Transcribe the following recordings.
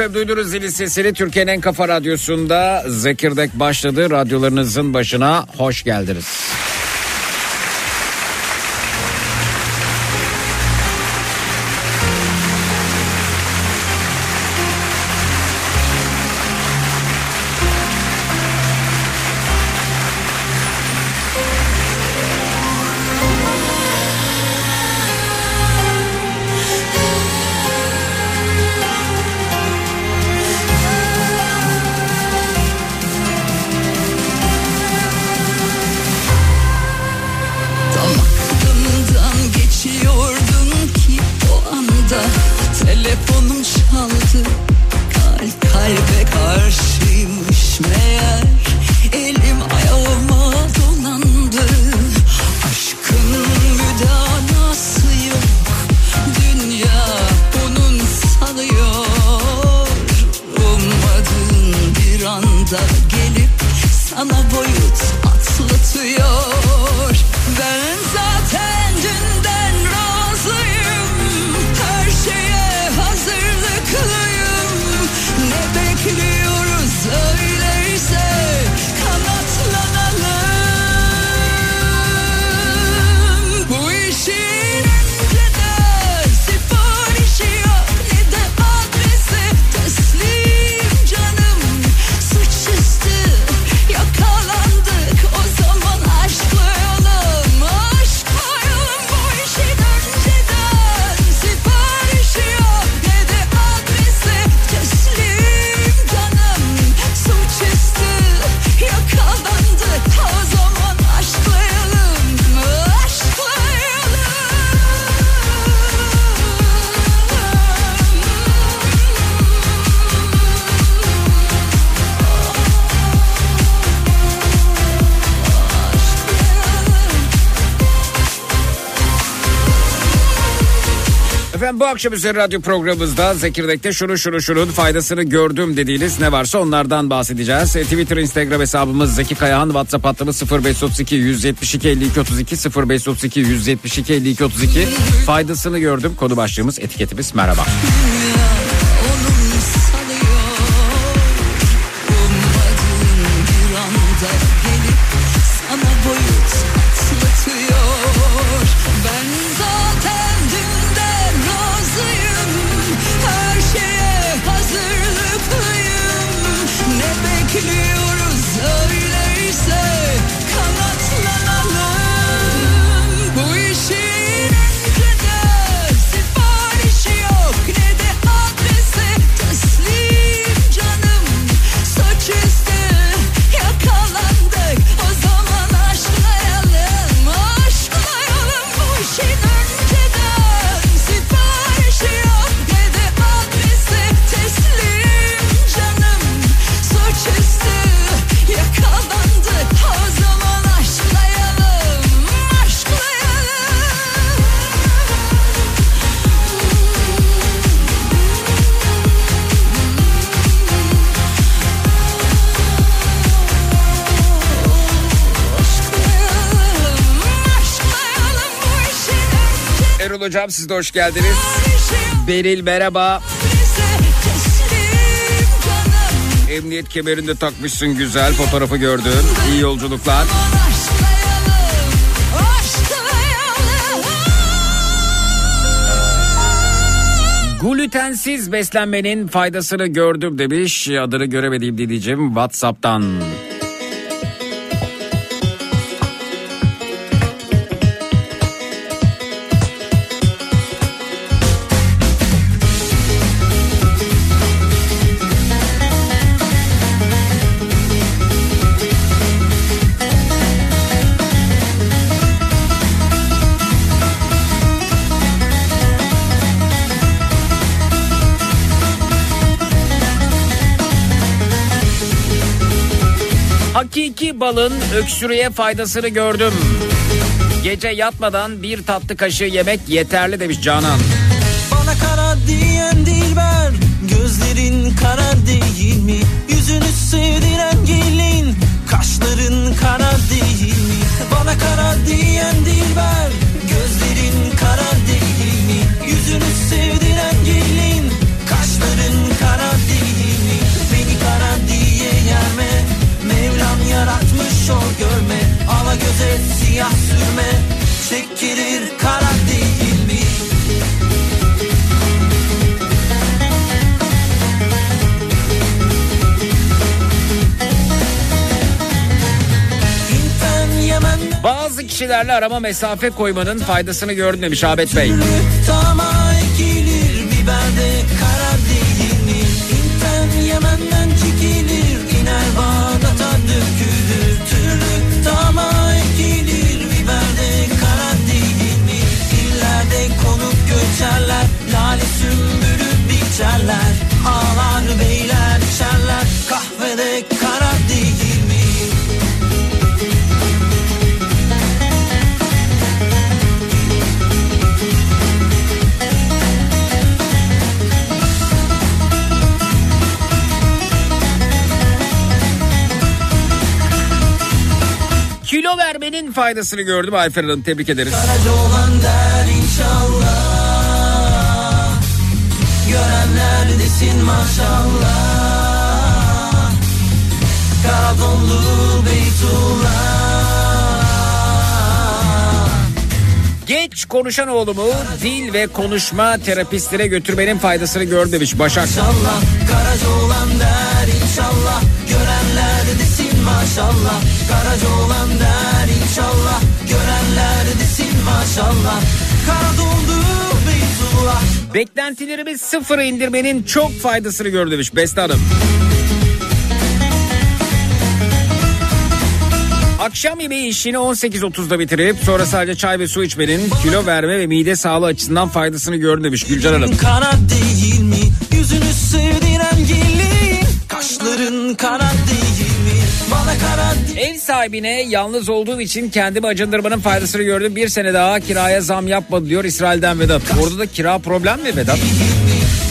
Efendim duydunuz zili sesini Türkiye'nin en kafa radyosunda Zekirdek başladı. Radyolarınızın başına hoş geldiniz. Akşam üzeri radyo programımızda Zekirdek'te şunu şunu şunun faydasını gördüm dediğiniz ne varsa onlardan bahsedeceğiz. E, Twitter, Instagram hesabımız Zeki Kayahan, WhatsApp hattımız 0532 172 52 32 0532 172 52 32 faydasını gördüm konu başlığımız etiketimiz merhaba. Hocam siz de hoş geldiniz. Beril merhaba. Emniyet kemerinde takmışsın güzel fotoğrafı gördün. İyi yolculuklar. Glutensiz beslenmenin faydasını gördüm demiş. Adını göremediğim diyeceğim WhatsApp'tan. Balın öksürüğe faydasını gördüm. Gece yatmadan bir tatlı kaşığı yemek yeterli demiş Canan. Bana kara diyen dilber Gözlerin kara değil mi? Yüzünü sevdiren gelin Kaşların kara değil mi? Bana kara diyen dilber Gözlerin kara değil mi? Yüzünü sevdiren sor görme Ala göze siyah sürme Çekilir karar değil mi? Bazı kişilerle arama mesafe koymanın faydasını gördüm demiş Abet Bey. Tamam. Biçerler Ağlar beyler içerler Kahvede kara değil mi? Kilo vermenin faydasını gördüm Ayfer Hanım tebrik ederiz. Karaca olan der inşallah Desin maşallah. Karadonlu Beytullah. Geç konuşan oğlumu dil ve konuşma terapistlere götürmenin faydasını gördüm demiş Başak. İnşallah Karaca olan der inşallah. Görenler desin maşallah. Karaca olan der inşallah. Görenler desin maşallah. Beytullah Beklentilerimi sıfıra indirmenin çok faydasını gördüm demiş Beste Hanım. Akşam yemeği işini 18.30'da bitirip sonra sadece çay ve su içmenin kilo verme ve mide sağlığı açısından faydasını gördüm demiş Gülcan Hanım. Kara değil mi? Yüzünü sevdiren gelin Kaşların kara değil Ev sahibine yalnız olduğum için kendimi acındırmanın faydasını gördüm. Bir sene daha kiraya zam yapmadı diyor İsrail'den Vedat. Orada da kira problem mi Vedat?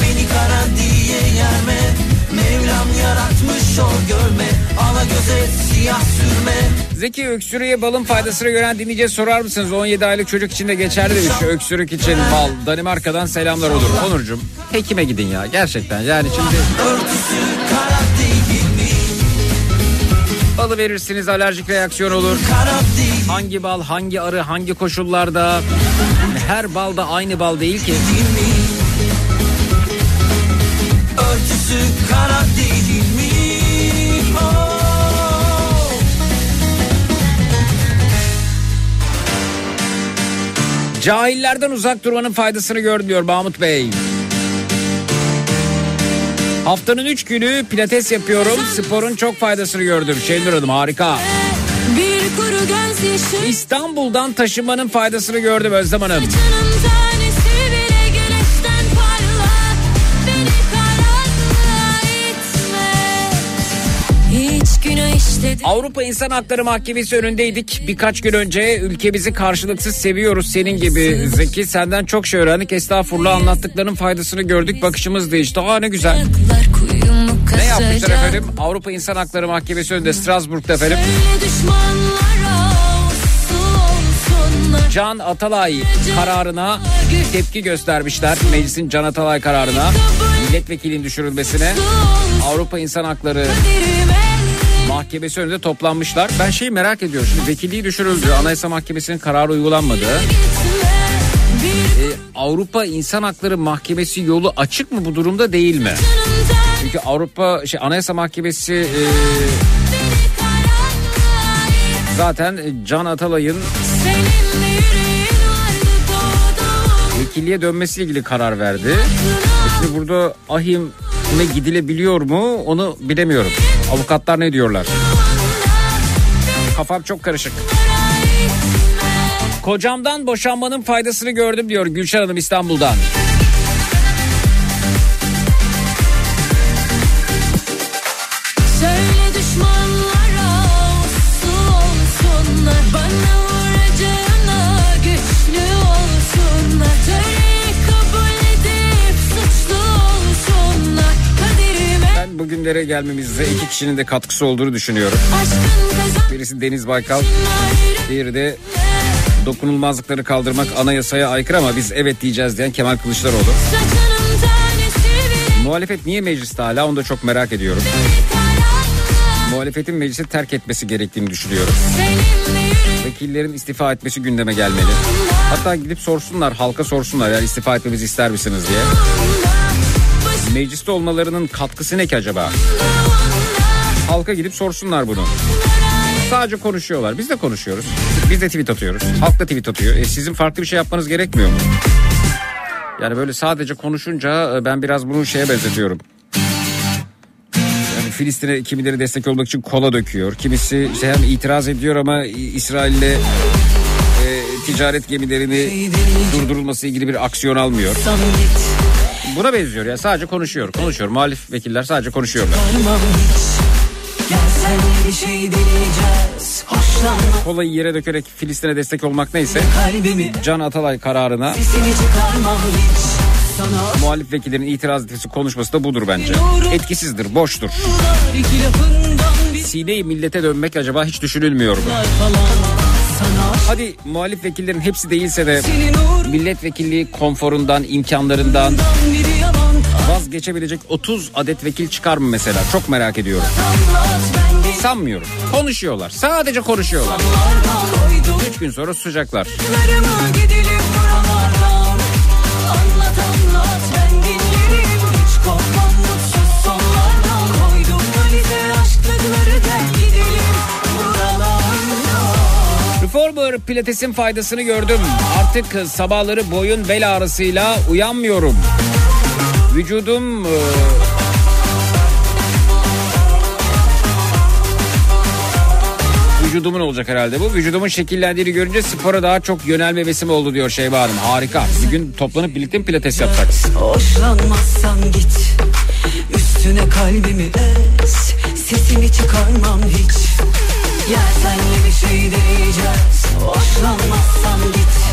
Beni kara diye yerme Mevlam yaratmış o görme Ala göze siyah sürme Zeki öksürüğe balın faydasını gören dinleyiciye sorar mısınız? 17 aylık çocuk için de geçerli demiş. Öksürük için bal. Danimarka'dan selamlar olur. Onurcuğum hekime gidin ya gerçekten. Yani şimdi Örtüsü kara değil mi? Balı verirsiniz alerjik reaksiyon olur. Hangi bal, hangi arı, hangi koşullarda? Her bal da aynı bal değil ki. Örtüsü kara değil mi? Cahillerden uzak durmanın faydasını gör diyor Mahmut Bey. Haftanın 3 günü pilates yapıyorum. Sporun çok faydasını gördüm. Şenur Hanım harika. İstanbul'dan taşınmanın faydasını gördüm Özlem Hanım. Avrupa İnsan Hakları Mahkemesi önündeydik. Birkaç gün önce ülkemizi karşılıksız seviyoruz senin gibi. Zeki senden çok şey öğrendik. Estağfurullah anlattıklarının faydasını gördük. Bakışımız değişti. Aa ne güzel. Ne yapmışlar efendim? Avrupa İnsan Hakları Mahkemesi önünde Strasbourg'da efendim. Can Atalay kararına tepki göstermişler. Meclisin Can Atalay kararına milletvekilinin düşürülmesine Avrupa İnsan Hakları Mahkemesi önünde toplanmışlar. Ben şeyi merak ediyorum. Şimdi vekilliği düşürüldü. Anayasa Mahkemesi'nin kararı uygulanmadı. Ee, Avrupa İnsan Hakları Mahkemesi yolu açık mı bu durumda değil mi? Çünkü Avrupa şey Anayasa Mahkemesi e, zaten e, Can Atalay'ın vekilliğe dönmesiyle ilgili karar verdi. Şimdi burada ahim'e gidilebiliyor mu onu bilemiyorum. Avukatlar ne diyorlar? Kafam çok karışık. Kocamdan boşanmanın faydasını gördüm diyor Gülşen Hanım İstanbul'dan. Bugünlere gelmemizde iki kişinin de katkısı olduğunu düşünüyorum. Birisi Deniz Baykal, diğeri de dokunulmazlıkları kaldırmak anayasaya aykırı ama biz evet diyeceğiz diyen Kemal Kılıçdaroğlu. Muhalefet niye mecliste hala onu da çok merak ediyorum. Muhalefetin meclisi terk etmesi gerektiğini düşünüyorum. Vekillerin istifa etmesi gündeme gelmeli. Hatta gidip sorsunlar halka sorsunlar yani istifa etmemizi ister misiniz diye. Mecliste olmalarının katkısı ne ki acaba? Halka gidip sorsunlar bunu. Sadece konuşuyorlar. Biz de konuşuyoruz. Biz de tweet atıyoruz. Halk da tweet atıyor. E, sizin farklı bir şey yapmanız gerekmiyor mu? Yani böyle sadece konuşunca e, ben biraz bunu şeye benzetiyorum. Yani Filistin'e kimileri destek olmak için kola döküyor. Kimisi işte hem itiraz ediyor ama İsrail'le e, ticaret gemilerini durdurulması ilgili bir aksiyon almıyor. Buna benziyor ya sadece konuşuyor. Konuşuyor. Muhalif vekiller sadece konuşuyorlar. Kolayı yere dökerek Filistin'e destek olmak neyse Can Atalay kararına muhalif vekillerin itiraz etmesi konuşması da budur bence. Etkisizdir, boştur. Sineyi millete dönmek acaba hiç düşünülmüyor mu? Hadi muhalif vekillerin hepsi değilse de milletvekilliği konforundan, imkanlarından vazgeçebilecek 30 adet vekil çıkar mı mesela? Çok merak ediyorum. Sanmıyorum. Konuşuyorlar. Sadece konuşuyorlar. dinlerden koydum 3 gün sonra susacaklar. Reformer pilatesin faydasını gördüm. Artık sabahları boyun bel ağrısıyla uyanmıyorum. Vücudum e, Vücudumun olacak herhalde bu. Vücudumun şekillendiğini görünce spora daha çok yönelme besim oldu diyor Şeyba Hanım. Harika. Bir gün toplanıp birlikte mi pilates yapsak? Hoşlanmazsan git Üstüne kalbimi ez Sesimi çıkarmam hiç Gel senle bir şey deneyeceğiz Hoşlanmazsan git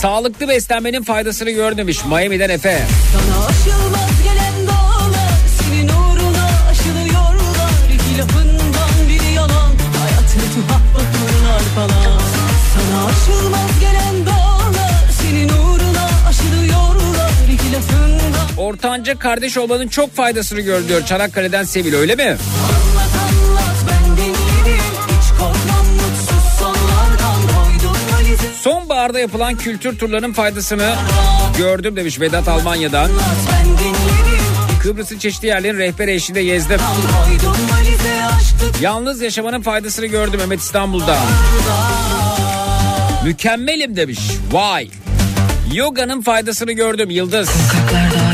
Sağlıklı beslenmenin faydasını gördüm demiş Miami'den Efe. Sana aşılmaz gelen dağlar Senin uğruna aşılıyorlar İki lafından biri yalan Hayat ne tuhaf bakımlar falan Sana aşılmaz gelen dağlar Senin uğruna aşılıyorlar İki lafından Ortanca kardeş olmanın çok faydasını diyor Çanakkale'den Sevil öyle mi? Anlat Sonbaharda yapılan kültür turlarının faydasını gördüm demiş Vedat Almanya'dan. Kıbrıs'ın çeşitli yerlerin rehber eşliğinde gezdim. Yalnız yaşamanın faydasını gördüm Mehmet İstanbul'da. Mükemmelim demiş. Vay. Yoga'nın faydasını gördüm Yıldız. Kalplerde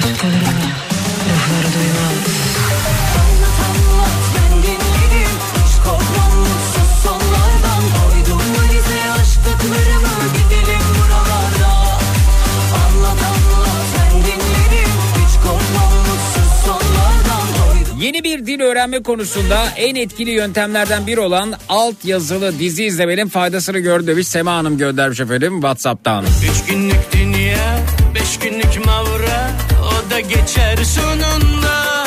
Yeni bir dil öğrenme konusunda en etkili yöntemlerden biri olan alt yazılı dizi izlemenin faydasını gördüm demiş Sema Hanım göndermiş efendim Whatsapp'tan. Üç günlük dünya, beş günlük mavra O da geçer sonunda.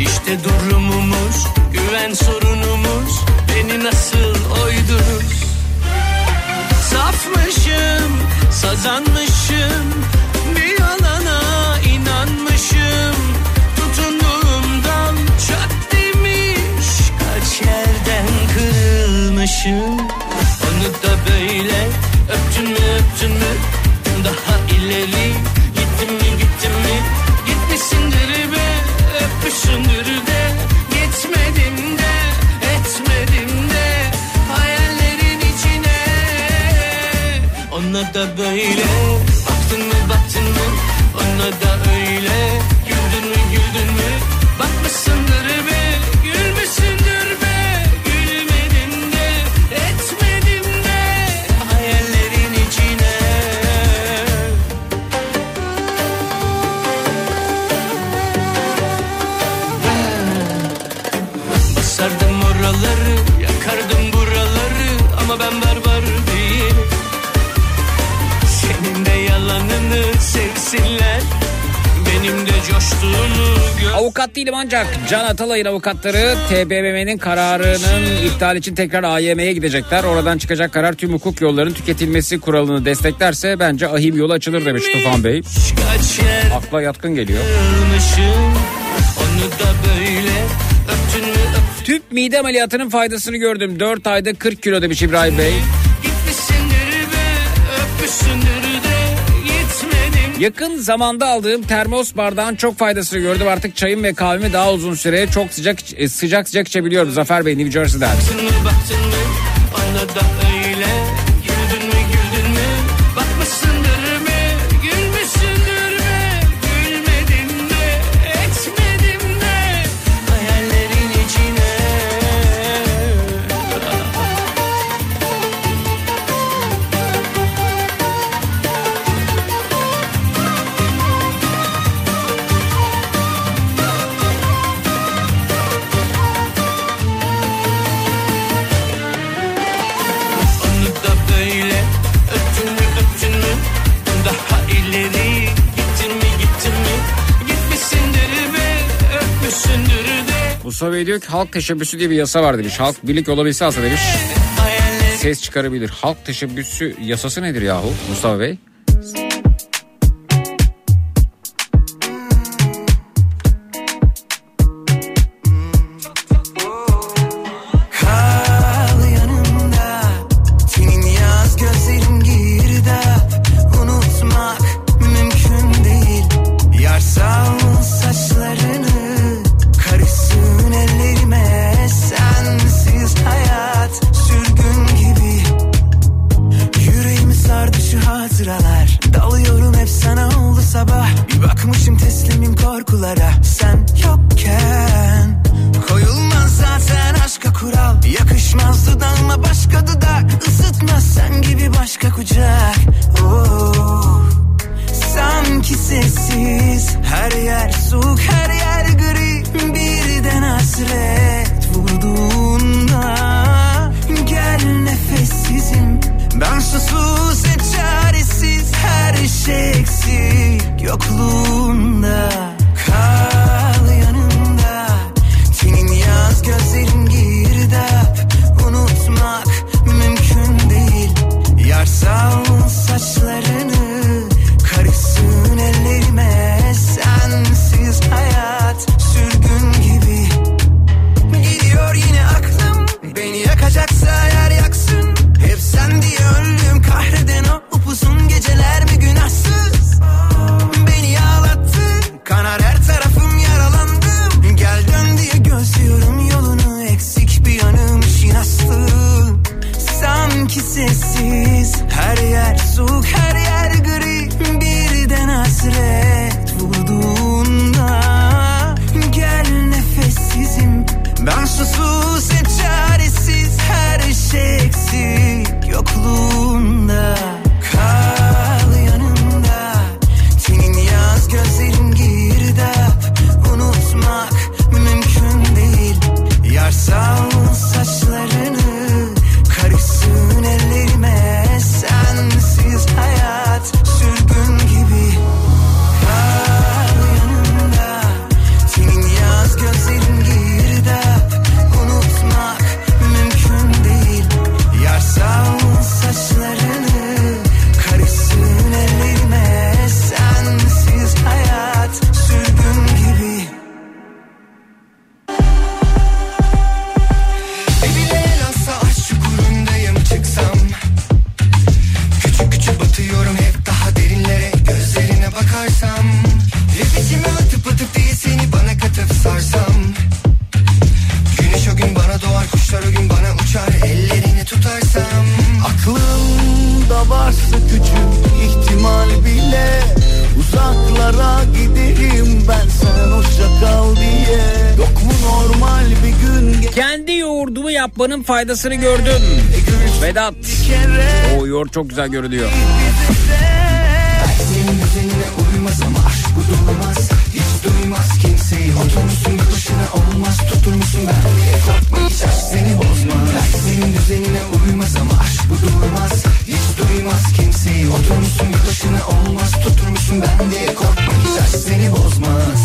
İşte durumumuz, güven sorunumuz Beni nasıl oydunuz Safmışım, sazanmışım Bir yalana inanmışım kırılmışım Onu da böyle öptün mü öptün mü? Daha ileri gittin mi gittin mi? Gitmişsindir be öpmüşsündür de. Gitmedim de etmedim de. Hayallerin içine. Ona da böyle Avukat değilim ancak Can Atalay'ın avukatları TBMM'nin kararının iptal için tekrar AYM'ye gidecekler. Oradan çıkacak karar tüm hukuk yollarının tüketilmesi kuralını desteklerse bence ahim yolu açılır demiş Tufan Bey. Akla yatkın geliyor. Tüp mide ameliyatının faydasını gördüm. 4 ayda 40 kilo demiş İbrahim Bey. Yakın zamanda aldığım termos bardağın çok faydasını gördüm. Artık çayım ve kahvemi daha uzun süre çok sıcak e, sıcak sıcak içebiliyorum. Zafer Bey New Jersey'den. Baktın mı baktın mı Mustafa Bey diyor ki halk teşebbüsü diye bir yasa var demiş. Halk birlik olabilse aslında demiş. Ses çıkarabilir. Halk teşebbüsü yasası nedir yahu Mustafa Bey? Faydasını gördüm. Vedat. O yoğurt çok güzel görünüyor. Oturmuşsun başına olmaz Tuturmuşsun ben diye korkma aşk seni bozmaz Senin düzenine uymaz ama aşk bu durmaz Hiç duymaz kimseyi Oturmuşsun başına olmaz Tuturmuşsun ben diye korkma aşk seni bozmaz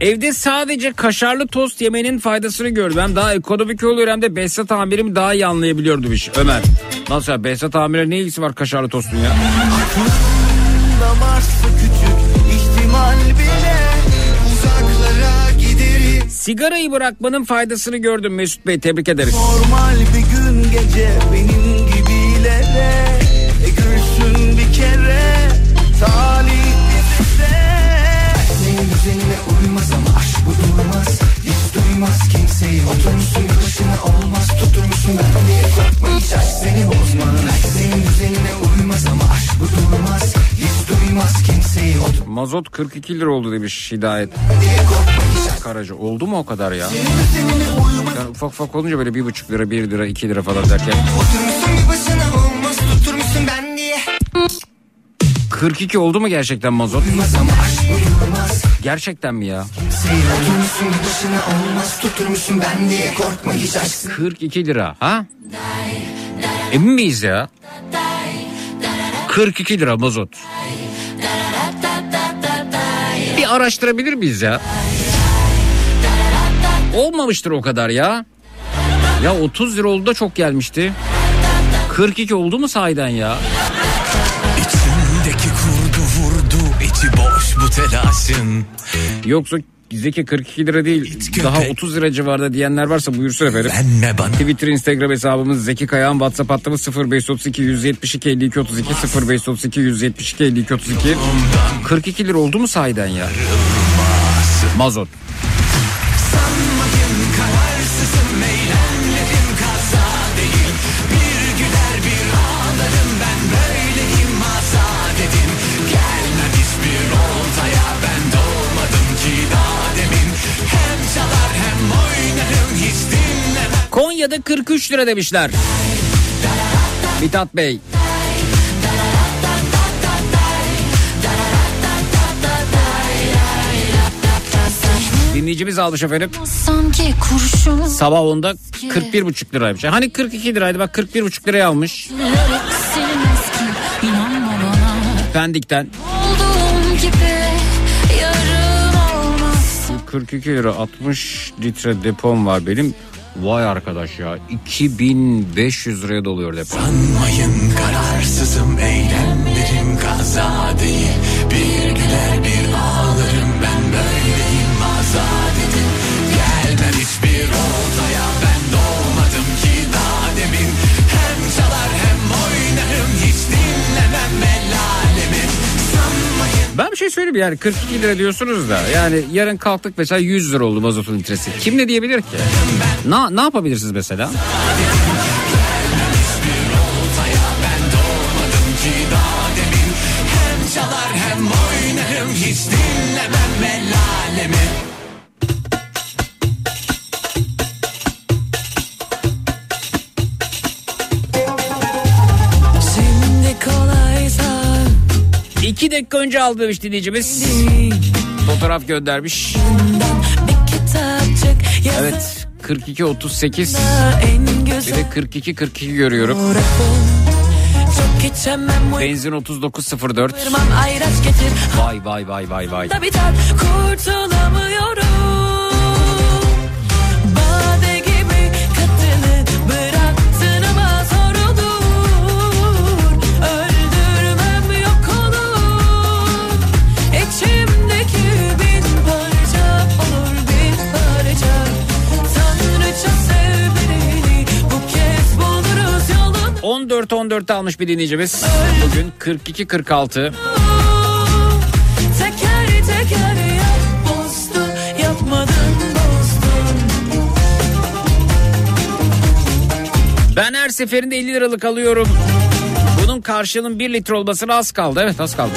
Evde sadece kaşarlı tost yemenin faydasını gördüm. Hem daha ekonomik oluyor hem de Behzat amirimi daha iyi anlayabiliyor demiş Ömer. Nasıl ya Behzat amire ne ilgisi var kaşarlı tostun ya? Sigarayı bırakmanın faydasını gördüm Mesut Bey tebrik ederiz. Normal bir gün gece benim Mazot 42 lira oldu demiş Hidayet. Karaca oldu mu o kadar ya? Yani ufak ufak olunca böyle bir buçuk lira, bir lira, iki lira falan derken. Oturmuşsun bir başına olmaz Tutur musun ben diye 42 oldu mu gerçekten mazot? Gerçekten mi ya? Kimseyi oturmuşsun bir başına olmaz Tutur musun ben diye korkma hiç aşk 42 lira ha? Emin miyiz ya? 42 lira mazot. Bir araştırabilir miyiz ya? Olmamıştır o kadar ya. Ya 30 lira oldu da çok gelmişti. 42 oldu mu sahiden ya? İçimdeki kurdu vurdu içi boş bu telaşın Yoksa Zeki 42 lira değil daha köpek. 30 lira civarında diyenler varsa buyursun efendim. Verme bana Twitter, Instagram hesabımız Zeki Kayağan, WhatsApp hattımız 0532 172 52 32 0532 172 52 32 42 lira oldu mu sahiden ya? Mazot. Kararsızım eylemlerim kaza değil Bir güler bir ağlarım ben Konya'da 43 lira demişler. Mithat Bey. Dinleyicimiz almış efendim. Sanki kurşun Sabah 10'da 41,5 liraymış. Hani 42 liraydı bak 41,5 liraya almış. Pendik'ten. 42 lira 60 litre depom var benim. Vay arkadaş ya 2500 liraya doluyor depo. Sanmayın kararsızım eylemlerim kaza değil Bir güler bir Ben bir şey söyleyeyim yani 42 lira diyorsunuz da yani yarın kalktık mesela 100 lira oldu mazotun litresi. Kim ne diyebilir ki? Na, ne yapabilirsiniz mesela? hiç dinlemem 2 dakika önce aldı demiş dinleyicimiz. Fotoğraf göndermiş. Evet 42 38 en bir de 42 42 görüyorum. Benzin 39.04. uyurmam ayraç getir Vay vay vay vay vay. kurtulamıyorum 14-14'te almış bir dinleyicimiz. Bugün 42-46. Ben her seferinde 50 liralık alıyorum. Bunun karşılığın 1 litre olmasına az kaldı. Evet az kaldı.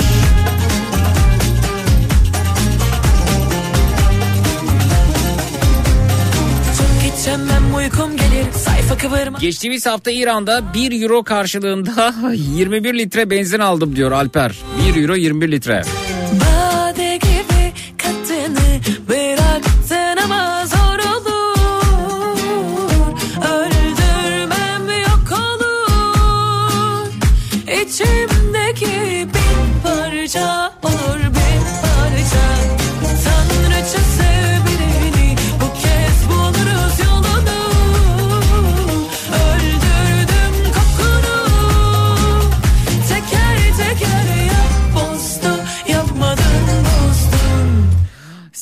Çok içemem uykum geliyor. Geçtiğimiz hafta İran'da 1 euro karşılığında 21 litre benzin aldım diyor Alper. 1 euro 21 litre.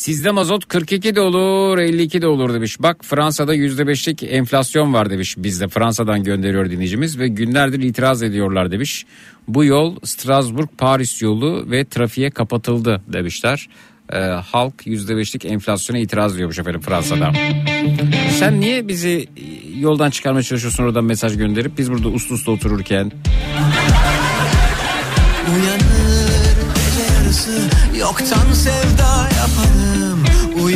Bizde mazot 42 de olur 52 de olur demiş. Bak Fransa'da %5'lik enflasyon var demiş. Bizde Fransa'dan gönderiyor dinleyicimiz ve günlerdir itiraz ediyorlar demiş. Bu yol Strasbourg Paris yolu ve trafiğe kapatıldı demişler. Ee, halk %5'lik enflasyona itiraz ediyormuş efendim Fransa'da. Sen niye bizi yoldan çıkarmaya çalışıyorsun oradan mesaj gönderip biz burada uslu uslu otururken Uyanır yoktan yaparım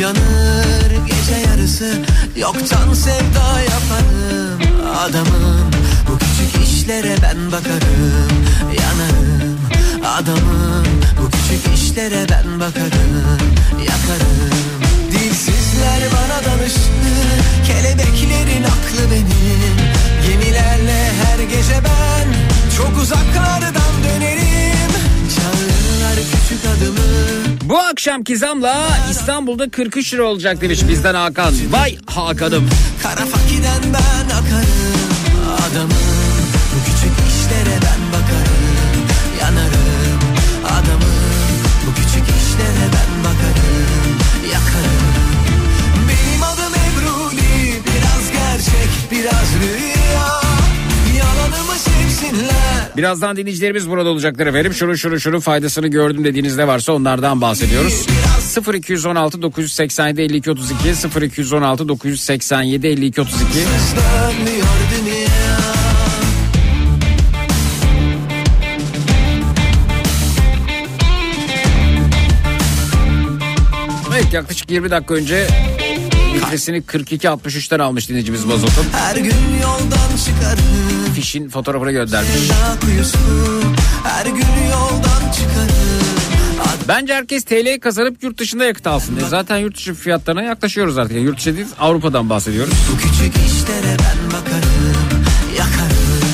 Uyanır gece yarısı. Yoktan sevda yaparım Adamım. Bu küçük işlere ben bakarım Yanarım adamım. Bu küçük işlere ben bakarım Yakarım. Dilsizler bana danıştı Kelebeklerin aklı benim. Gemilerle her gece ben Çok uzaklardan Bu akşamki zamla İstanbul'da 43 lira olacak demiş bizden Hakan. Vay Hakan'ım. Kara fakiden ben akarım. Adamım bu küçük işlere ben bakarım. Yanarım. Adamım bu küçük işlere ben bakarım. Yakarım. Benim adım Ebruli Biraz gerçek biraz rüya. Yalanımı sevsinler Birazdan dinleyicilerimiz burada olacaklar efendim. Şunun şunun şunun faydasını gördüm dediğiniz ne varsa onlardan bahsediyoruz. 0216 987 52 32 0216 987 52 32 Dönmüyor dünya Evet yaklaşık 20 dakika önce litresini 42.63'ten almış dinleyicimiz mazotun. Her gün yoldan çıkarım Fişin fotoğrafını göndermiş. Kuyusu Her gün yoldan çıkarım Bence herkes TL kazanıp yurt dışında yakıt alsın. E zaten yurt dışı fiyatlarına yaklaşıyoruz artık. Yurt dışı değil Avrupa'dan bahsediyoruz. Bu küçük işlere ben bakarım Yakarım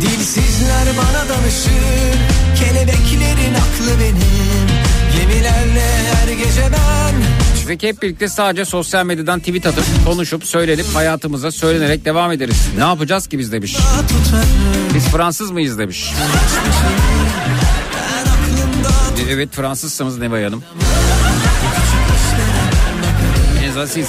Dilsizler bana danışır Kelebeklerin aklı benim Gemilerle her gece ben Ve hep birlikte sadece sosyal medyadan tweet atıp konuşup söylenip hayatımıza söylenerek devam ederiz. Ne yapacağız ki biz demiş. Biz Fransız mıyız demiş. Aklımda Evet Fransızsanız Nevay Hanım. En azından siz.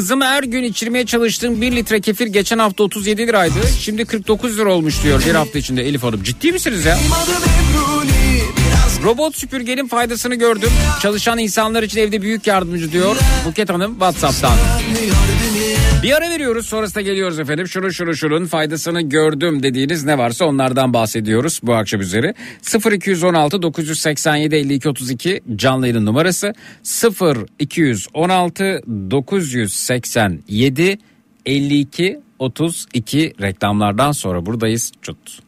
Kızım her gün içirmeye çalıştığım 1 litre kefir geçen hafta 37 liraydı. Şimdi 49 lira olmuş diyor bir hafta içinde Elif Hanım. Ciddi misiniz ya? Robot süpürgenin faydasını gördüm. Çalışan insanlar için evde büyük yardımcı diyor Buket Hanım WhatsApp'tan. Bir ara veriyoruz sonrasında geliyoruz efendim. Şunun şunun şunun faydasını gördüm dediğiniz ne varsa onlardan bahsediyoruz bu akşam üzeri. 0216 987 52 32 canlı yayın numarası 0216 987 52 32 reklamlardan sonra buradayız. Çut.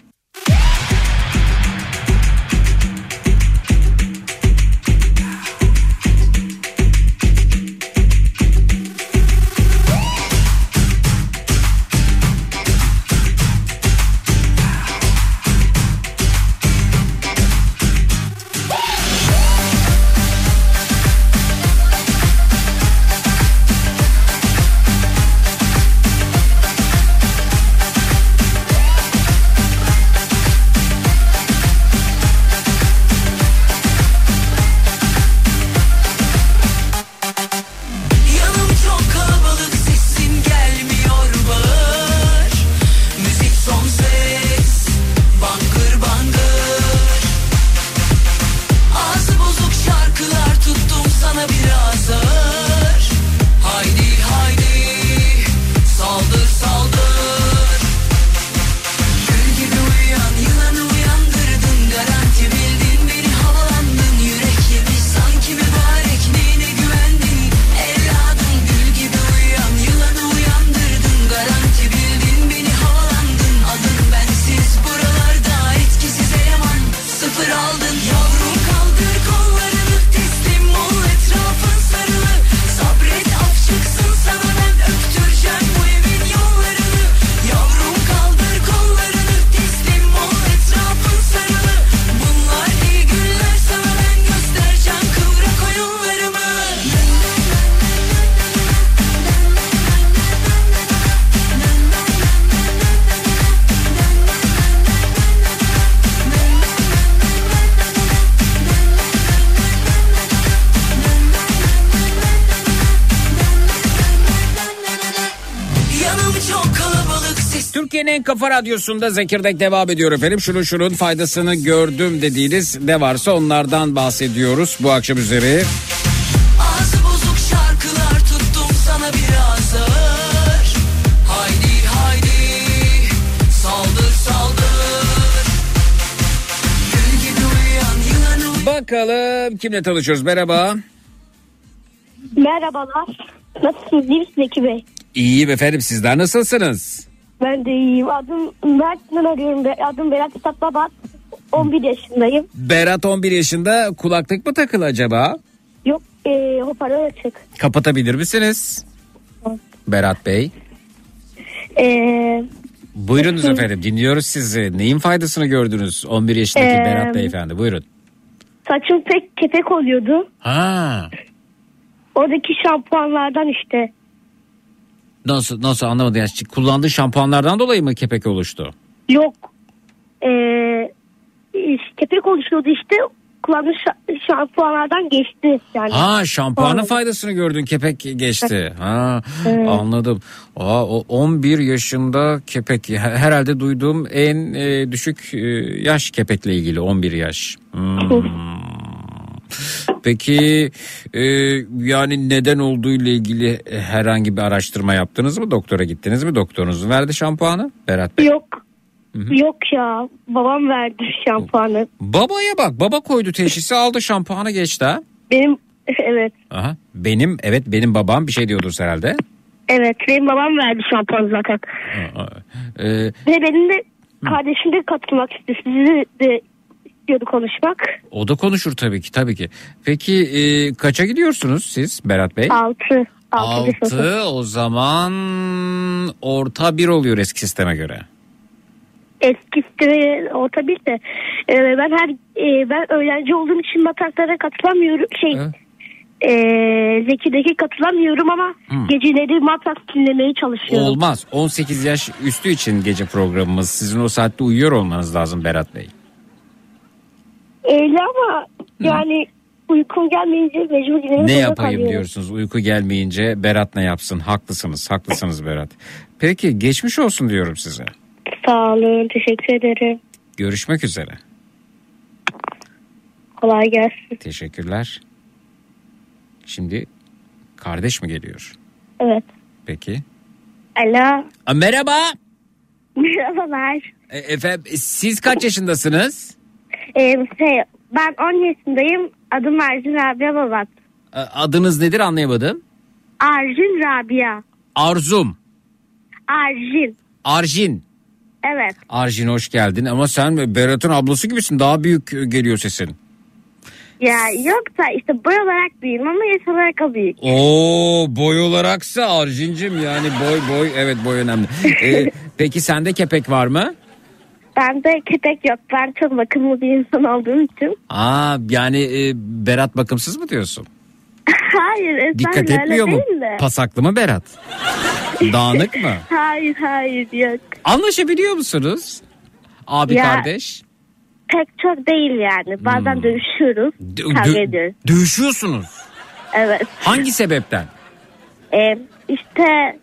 Kafa radyosunda Zekirdek devam ediyor efendim. Şunun şunun faydasını gördüm dediğiniz ne varsa onlardan bahsediyoruz bu akşam üzeri. Ağzı bozuk şarkılar tuttum sana biraz ağır Haydi haydi saldır saldır Gül gibi uyuyan yılan uy- Bakalım kimle tanışıyoruz merhaba. Merhabalar. Nasılsınız? İyi misiniz Zeki Bey? İyiyim efendim sizler nasılsınız? Ben de iyiyim. Adım Mert'ten arıyorum. Adım Berat İstat Babat. 11 yaşındayım. Berat 11 yaşında kulaklık mı takılı acaba? Yok e, hoparlör açık. Kapatabilir misiniz? Berat Bey. E, Buyurunuz efendim dinliyoruz sizi. Neyin faydasını gördünüz 11 yaşındaki Ee, Berat Beyefendi buyurun. saçım pek kepek oluyordu. Ha. Oradaki şampuanlardan işte. Nasıl nasıl anlamadım yani kullandığı şampuanlardan dolayı mı kepek oluştu? Yok. E, kepek oluşuyordu işte. Kullandığım şa- şampuanlardan geçti. Yani. Ha şampuanın Anladım. faydasını gördün kepek geçti. Ha anladım. Aa, o 11 yaşında kepek Her- herhalde duyduğum en e, düşük e, yaş kepekle ilgili 11 yaş. Hmm. Peki e, yani neden olduğu ile ilgili herhangi bir araştırma yaptınız mı? Doktora gittiniz mi? Doktorunuz verdi şampuanı? Berat Bey. Yok. Yok ya. Babam verdi şampuanı. Babaya bak baba koydu teşhisi aldı şampuanı geçti ha. Benim evet. Aha. Benim evet benim babam bir şey diyordur herhalde. Evet benim babam verdi şampuanı zaten. Ee, Ve benim de kardeşim de katılmak istedi. Sizi de istiyordu konuşmak. o da konuşur tabii ki tabii ki. Peki e, kaça gidiyorsunuz siz Berat Bey? Altı. Altı. 6 o zaman orta bir oluyor eski sisteme göre. Eskisi de orta bir de. e, ben her e, ben öğrenci olduğum için matematiklara katılamıyorum. Şey Evet. e, Zeki'deki katılamıyorum ama geceleri matematik dinlemeye çalışıyorum. Olmaz 18 yaş üstü için gece programımız sizin o saatte uyuyor olmanız lazım Berat Bey. Öyle ama yani uykum gelmeyince mecbur dinlemek Ne yapayım kalıyorum. diyorsunuz uyku gelmeyince Berat ne yapsın haklısınız haklısınız Berat. Peki geçmiş olsun diyorum size. Sağ olun. Teşekkür ederim. Görüşmek üzere. Kolay gelsin. Teşekkürler. Şimdi kardeş mi geliyor? Evet. Peki. Alo. Aa, merhaba. Merhabalar. E, efendim siz kaç yaşındasınız? Ee, şey, ben 10 yaşındayım. Adım Arjun Rabia Babat. E, Adınız nedir anlayamadım. Arjun Rabia. Arzum. Arjun. Arjin. Evet. Arjin hoş geldin ama sen Berat'ın ablası gibisin daha büyük geliyor sesin. Ya yoksa işte boy olarak büyüğüm ama yaş olarak büyük. Oo boy olaraksa Arjin'cim yani boy boy evet boy önemli. E, peki sende kepek var mı? Bende köpek yok. Ben çok bakımlı bir insan olduğum için. Aa yani e, Berat bakımsız mı diyorsun? hayır. Esmer Dikkat etmiyor mu? de. Pasaklı mı Berat? Dağınık mı? Hayır hayır yok. Anlaşabiliyor musunuz? Abi Ya- kardeş. Pek çok değil yani. Bazen Hmm. dövüşüyoruz. Dö- kavga dö- ediyoruz. dövüşüyorsunuz. Evet. Hangi sebepten? Ee, işte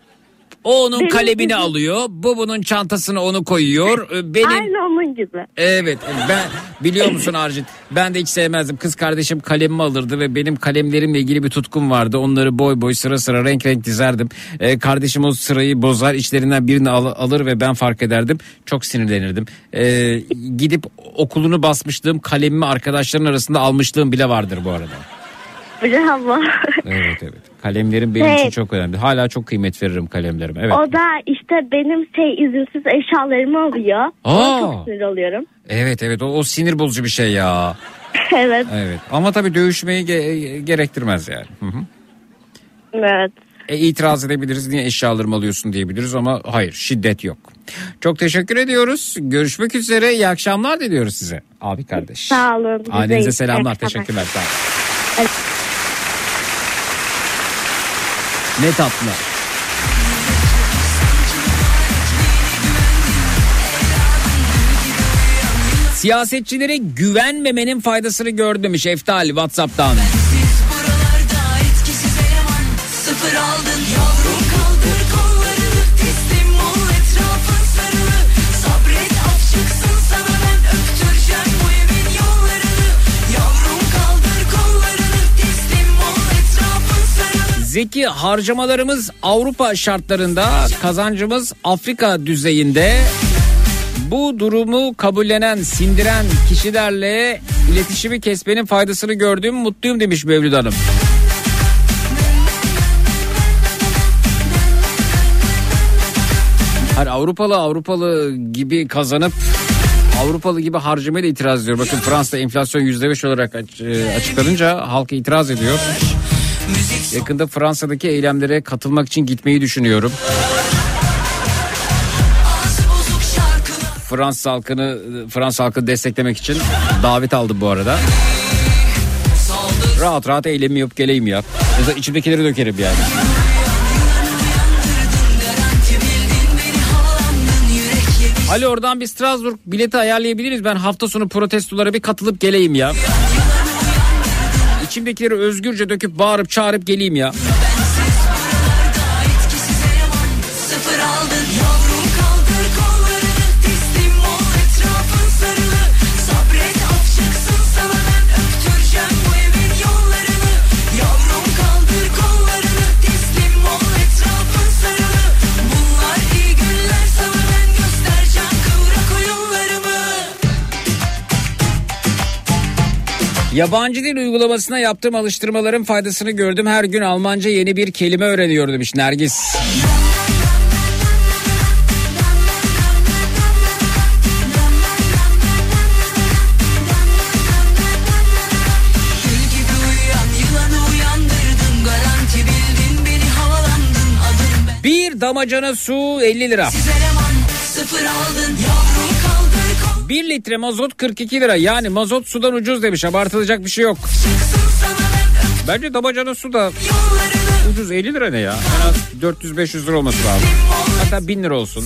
O onun Benim kalemini gibi- alıyor. Bu bunun çantasını onu koyuyor. Ee, Benim aynı onun gibi. Evet ben biliyor musun Arjin ben de hiç sevmezdim. Kız kardeşim kalemimi alırdı ve benim kalemlerimle ilgili bir tutkum vardı. Onları boy boy sıra sıra renk renk dizerdim. Ee, kardeşim o sırayı bozar içlerinden birini al- alır ve ben fark ederdim. Çok sinirlenirdim. Ee, gidip okulunu basmışlığım kalemimi arkadaşların arasında almışlığım bile vardır bu arada. Bravo. Evet evet kalemlerim benim Evet. için çok önemli. Hala çok kıymet veririm kalemlerime. Evet. O da işte benim şey izinsiz eşyalarımı alıyor. Aa. çok sinir oluyorum. Evet evet o, o sinir bozucu bir şey ya. evet. Evet ama tabii dövüşmeyi ge- gerektirmez yani. Hı hı. Evet. E, itiraz edebiliriz niye eşyalarımı alıyorsun diyebiliriz ama hayır şiddet yok. Çok teşekkür ediyoruz. Görüşmek üzere. İyi akşamlar diliyoruz size. Abi kardeş. Sağ olun. İyi selamlar. Teşekkürler. Sağ olun. Ne tatlı. Siyasetçilere güvenmemenin faydasını gördüm demiş Eftali Whatsapp'tan. Eleman Sıfır aldın Zeki harcamalarımız Avrupa şartlarında kazancımız Afrika düzeyinde. Bu durumu kabullenen, sindiren kişilerle iletişimi kesmenin faydasını gördüğüm mutluyum demiş Mevlüt Hanım. Hani Avrupalı Avrupalı gibi kazanıp Avrupalı gibi harcamaya da itiraz ediyor. Bakın Fransa'da enflasyon %5 olarak e, açıklanınca halk itiraz ediyor. Yakında Fransa'daki eylemlere katılmak için gitmeyi düşünüyorum. Fransız halkını Fransız halkını desteklemek için davet aldım bu arada. Rahat rahat eylemi yapıp geleyim ya. Da içimdekileri dökerim yani. Ali oradan bir Strasbourg bileti ayarlayabiliriz. Ben hafta sonu protestolara bir katılıp geleyim ya. İçimdekileri özgürce döküp bağırıp çağırıp geleyim ya. Yabancı dil uygulamasına yaptığım alıştırmaların faydasını gördüm. Her gün Almanca yeni bir kelime öğreniyor demiş Nergis. Bir damacana su 50 lira. siz eleman Sıfır aldın 1 litre mazot 42 lira. Yani mazot sudan ucuz demiş. Abartılacak bir şey yok. Bence damacana su da ucuz 50 lira ne ya? En az 400-500 lira olması lazım. Hatta 1000 lira olsun.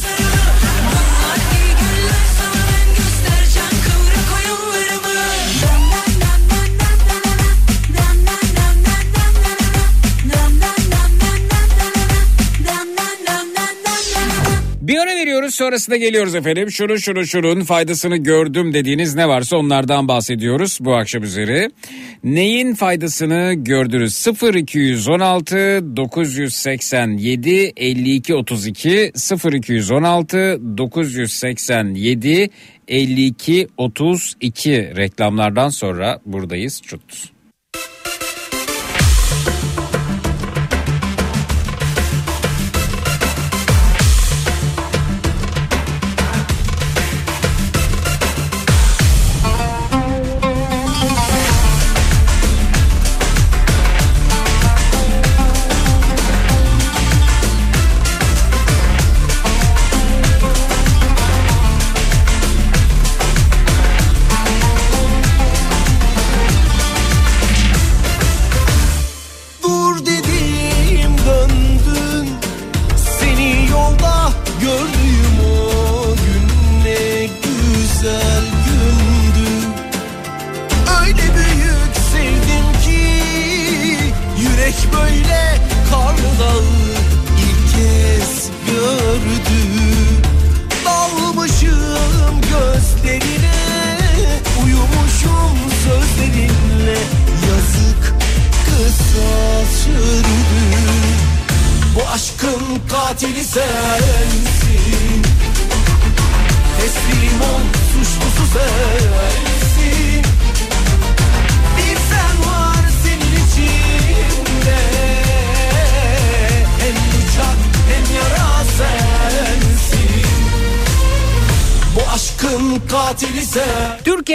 Bir ara veriyoruz sonrasında geliyoruz efendim. Şunun şunun şunun faydasını gördüm dediğiniz ne varsa onlardan bahsediyoruz bu akşam üzeri. Neyin faydasını gördünüz? 0216 987 52 32 0216 987 52 32 reklamlardan sonra buradayız. Çut.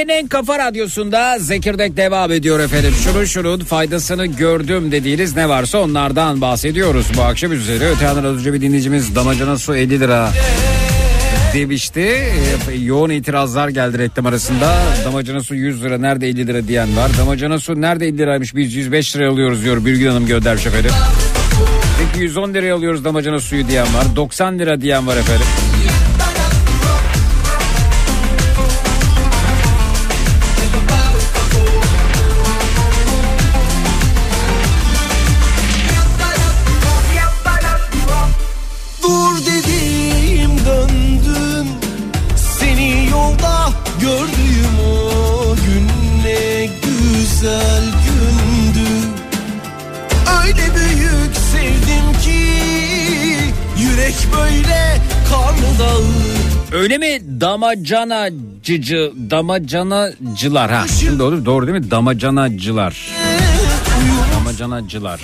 Türkiye'nin en kafa radyosunda Zekirdek devam ediyor efendim. Şunun şunun faydasını gördüm dediğiniz ne varsa onlardan bahsediyoruz bu akşam üzeri. Öte yandan az önce bir dinleyicimiz damacana su 50 lira demişti. Ee, yoğun itirazlar geldi reklam arasında. Damacana su 100 lira nerede 50 lira diyen var. Damacana su nerede 50 liraymış biz 105 liraya alıyoruz diyor Birgül Hanım göndermiş efendim. Peki 110 liraya alıyoruz damacana suyu diyen var. 90 lira diyen var efendim. Öyle mi? Damacanacıcı damacanacılar ha. Şimdi doğru doğru değil mi? Damacanacılar. Damacanacılar.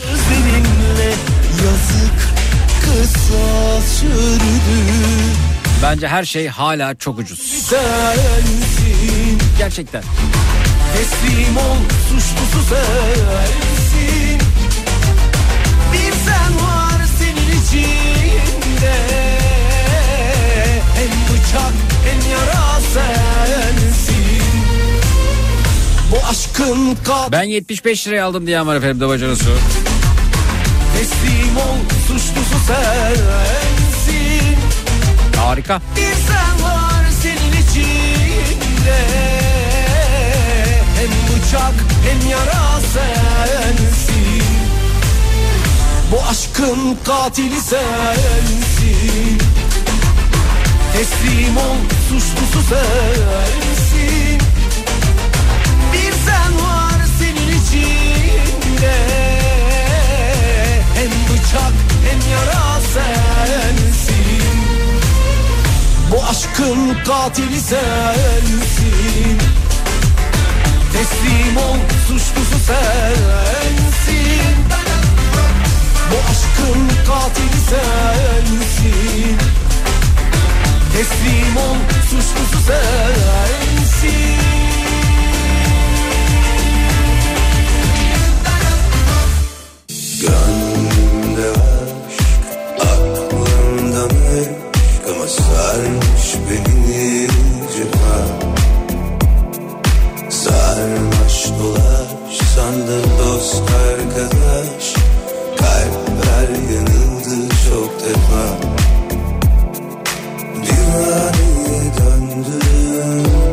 Bence her şey hala çok ucuz. Gerçekten. Teslim ol suçlusu sensin Bıçak hem yara sensin. Bu aşkın kat ben 75 liraya aldım diye var efendim damacanası Teslim ol suçlusu sensin. Harika. Bir sen var senin içinde. Hem bıçak hem yara sensin. Bu aşkın katili sensin Teslim ol suçlusu sensin. Bir sen var senin içinde. Hem bıçak hem yara sensin. Bu aşkın katili sensin. Teslim ol suçlusu sensin. Bu aşkın katili sensin Teslim ol suçlusu sensin. Gönlümde aşk, aklımda meşk Ama sarmış beni cihan Sarmaş dolaş sandım dost arkadaş. Kalpler yanıldı çok defa 你等着。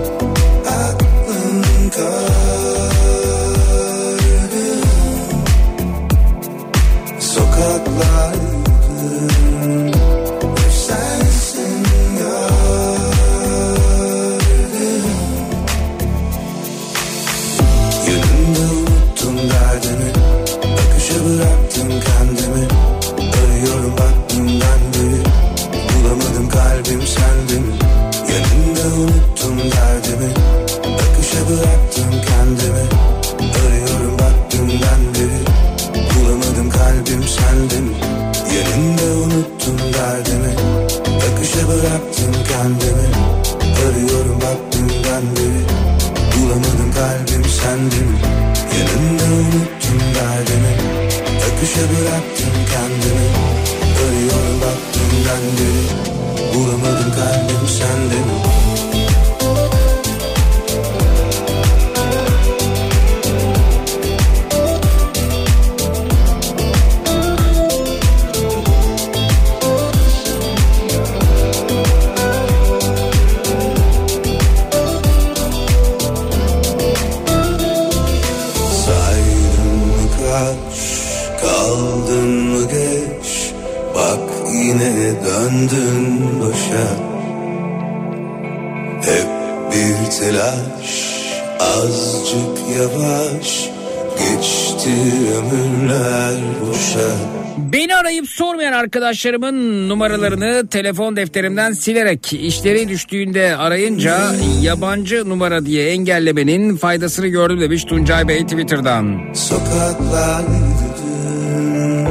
Arkadaşlarımın numaralarını telefon defterimden silerek işleri düştüğünde arayınca yabancı numara diye engellemenin faydasını gördüm demiş Tuncay Bey Twitter'dan. Sokaklar yürüdüm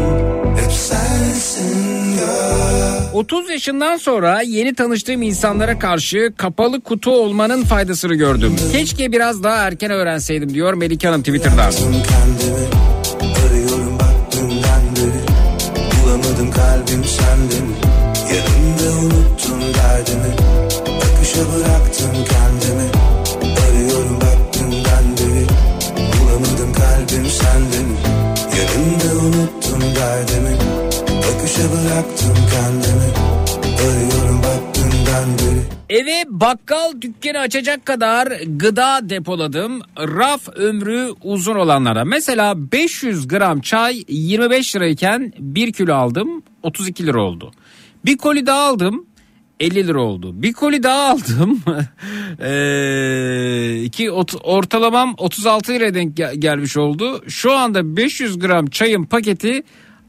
Hep sensin gör 30 yaşından sonra yeni tanıştığım insanlara karşı kapalı kutu olmanın faydasını gördüm. Keşke biraz daha erken öğrenseydim diyor Melike Hanım Twitter'dan. kendimi bakkal dükkanı açacak kadar gıda depoladım. Raf ömrü uzun olanlara. Mesela 500 gram çay 25 lirayken 1 kilo aldım 32 lira oldu. Bir koli daha aldım 50 lira oldu. Bir koli daha aldım. Eee, iki ot- ortalamam 36 liraya denk gel- gelmiş oldu. Şu anda 500 gram çayın paketi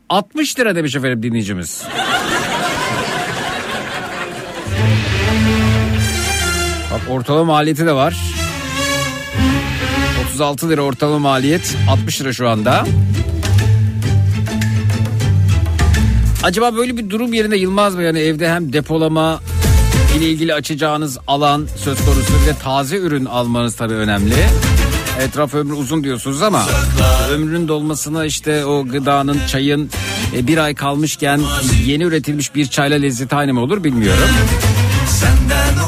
60 lira demiş efendim dinleyicimiz. Ortalama maliyeti de var. 36 lira ortalama maliyet 60 lira şu anda. Acaba böyle bir durum yerine Yılmaz Bey yani evde hem depolama ile ilgili açacağınız alan söz konusu bir de taze ürün almanız tabii önemli. Etraf ömrü uzun diyorsunuz ama ömrünün dolmasına işte o gıdanın çayın e, bir ay kalmışken yeni üretilmiş bir çayla lezzeti aynı mı olur bilmiyorum.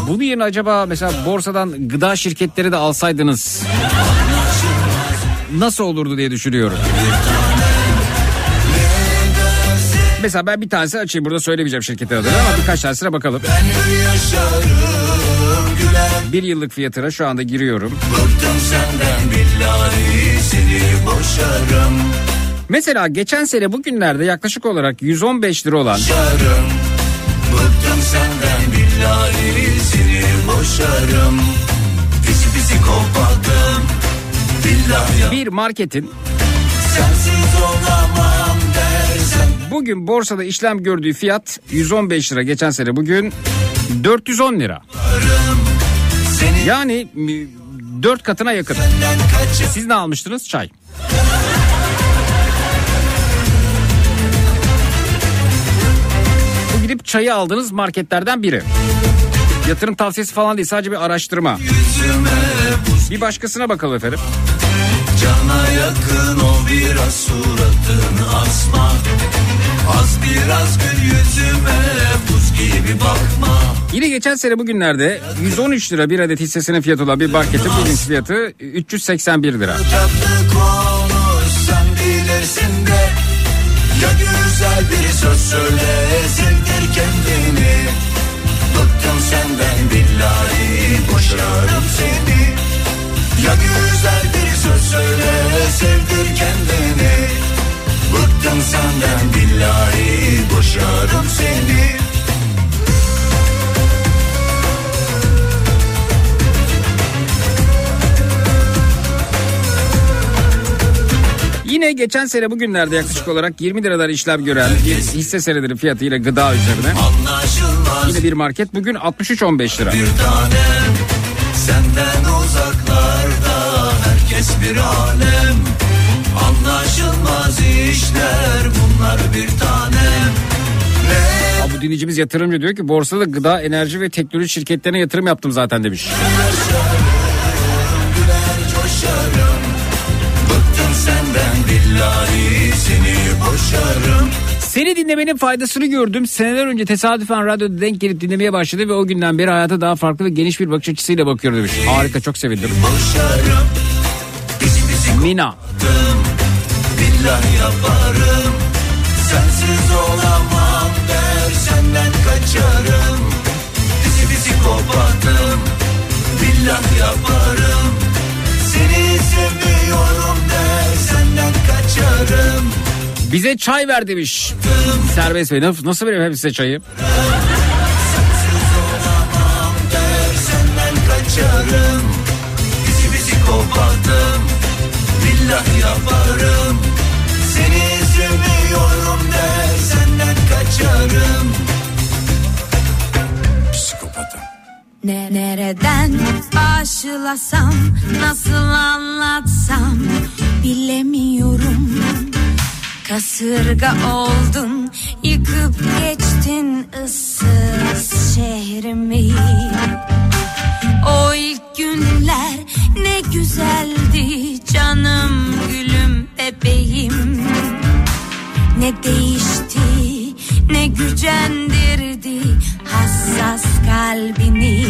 Bunu yerine acaba mesela borsadan gıda şirketleri de alsaydınız nasıl olurdu diye düşünüyorum. Mesela ben bir tanesi açayım burada söylemeyeceğim şirketin adını ama birkaç tanesine bakalım. Bir yıllık fiyatına şu anda giriyorum. Senden billahi seni boşarım Mesela geçen sene bugünlerde yaklaşık olarak 115 lira olan Bıktım senden billahi seni boşarım Pisi pisi kopadım Billahi bir marketin sensiz olamam dersen bugün borsada işlem gördüğü fiyat 115 lira geçen sene bugün 410 lira. Yani 4 katına yakın. Siz ne almıştınız? Çay. Gidip çayı aldığınız marketlerden biri. Yatırım tavsiyesi falan değil sadece bir araştırma. Bir başkasına bakalım efendim. Cana yakın o biraz suratını asma Az biraz gül yüzüme buz gibi bakma Yine geçen sene bugünlerde 113 lira bir adet hissesinin fiyatı olan bir marketin bugünkü fiyatı 381 lira. Ya güzel bir söz söyle sevdir kendini. Bıktım senden billahi boşarım seni. Ya güzel bir söz söyle sevdir kendini. Bıktım senden billahi boşarım seni Yine geçen sene bugünlerde yaklaşık olarak 20 liradan işlem gören bir hisse senedinin fiyatıyla gıda üzerine yine bir market bugün 63.15 lira. bir tanem Senden uzaklarda herkes bir alem Anlaşılmaz işler bunlar bir tanem Ne Ha, bu dinleyicimiz yatırımcı diyor ki borsada gıda, enerji ve teknoloji şirketlerine yatırım yaptım zaten demiş. güler Senden billahi seni boşarım Seni dinlemenin faydasını gördüm. Seneler önce tesadüfen radyoda denk gelip dinlemeye başladı ve o günden beri hayata daha farklı ve geniş bir bakış açısıyla bakıyorum demiş. Harika çok sevindim. Boşarım Pisi pisi Mina. yaparım Sensiz olamam der senden kaçarım Pisi pisi kopardım Billah yaparım kaçarım Bize çay ver demiş. Serbest Bey nasıl, vereyim hem size çayı? Kaçarım. Pisi pisi kopardım. Billah yaparım. Seni sevmiyorum der senden kaçarım Ne nereden başlasam nasıl anlatsam bilemiyorum. Kasırga oldun yıkıp geçtin ıssız şehrimi. O ilk günler ne güzeldi canım gülüm bebeğim. Ne değişti ne gücendirdi hassas kalbini.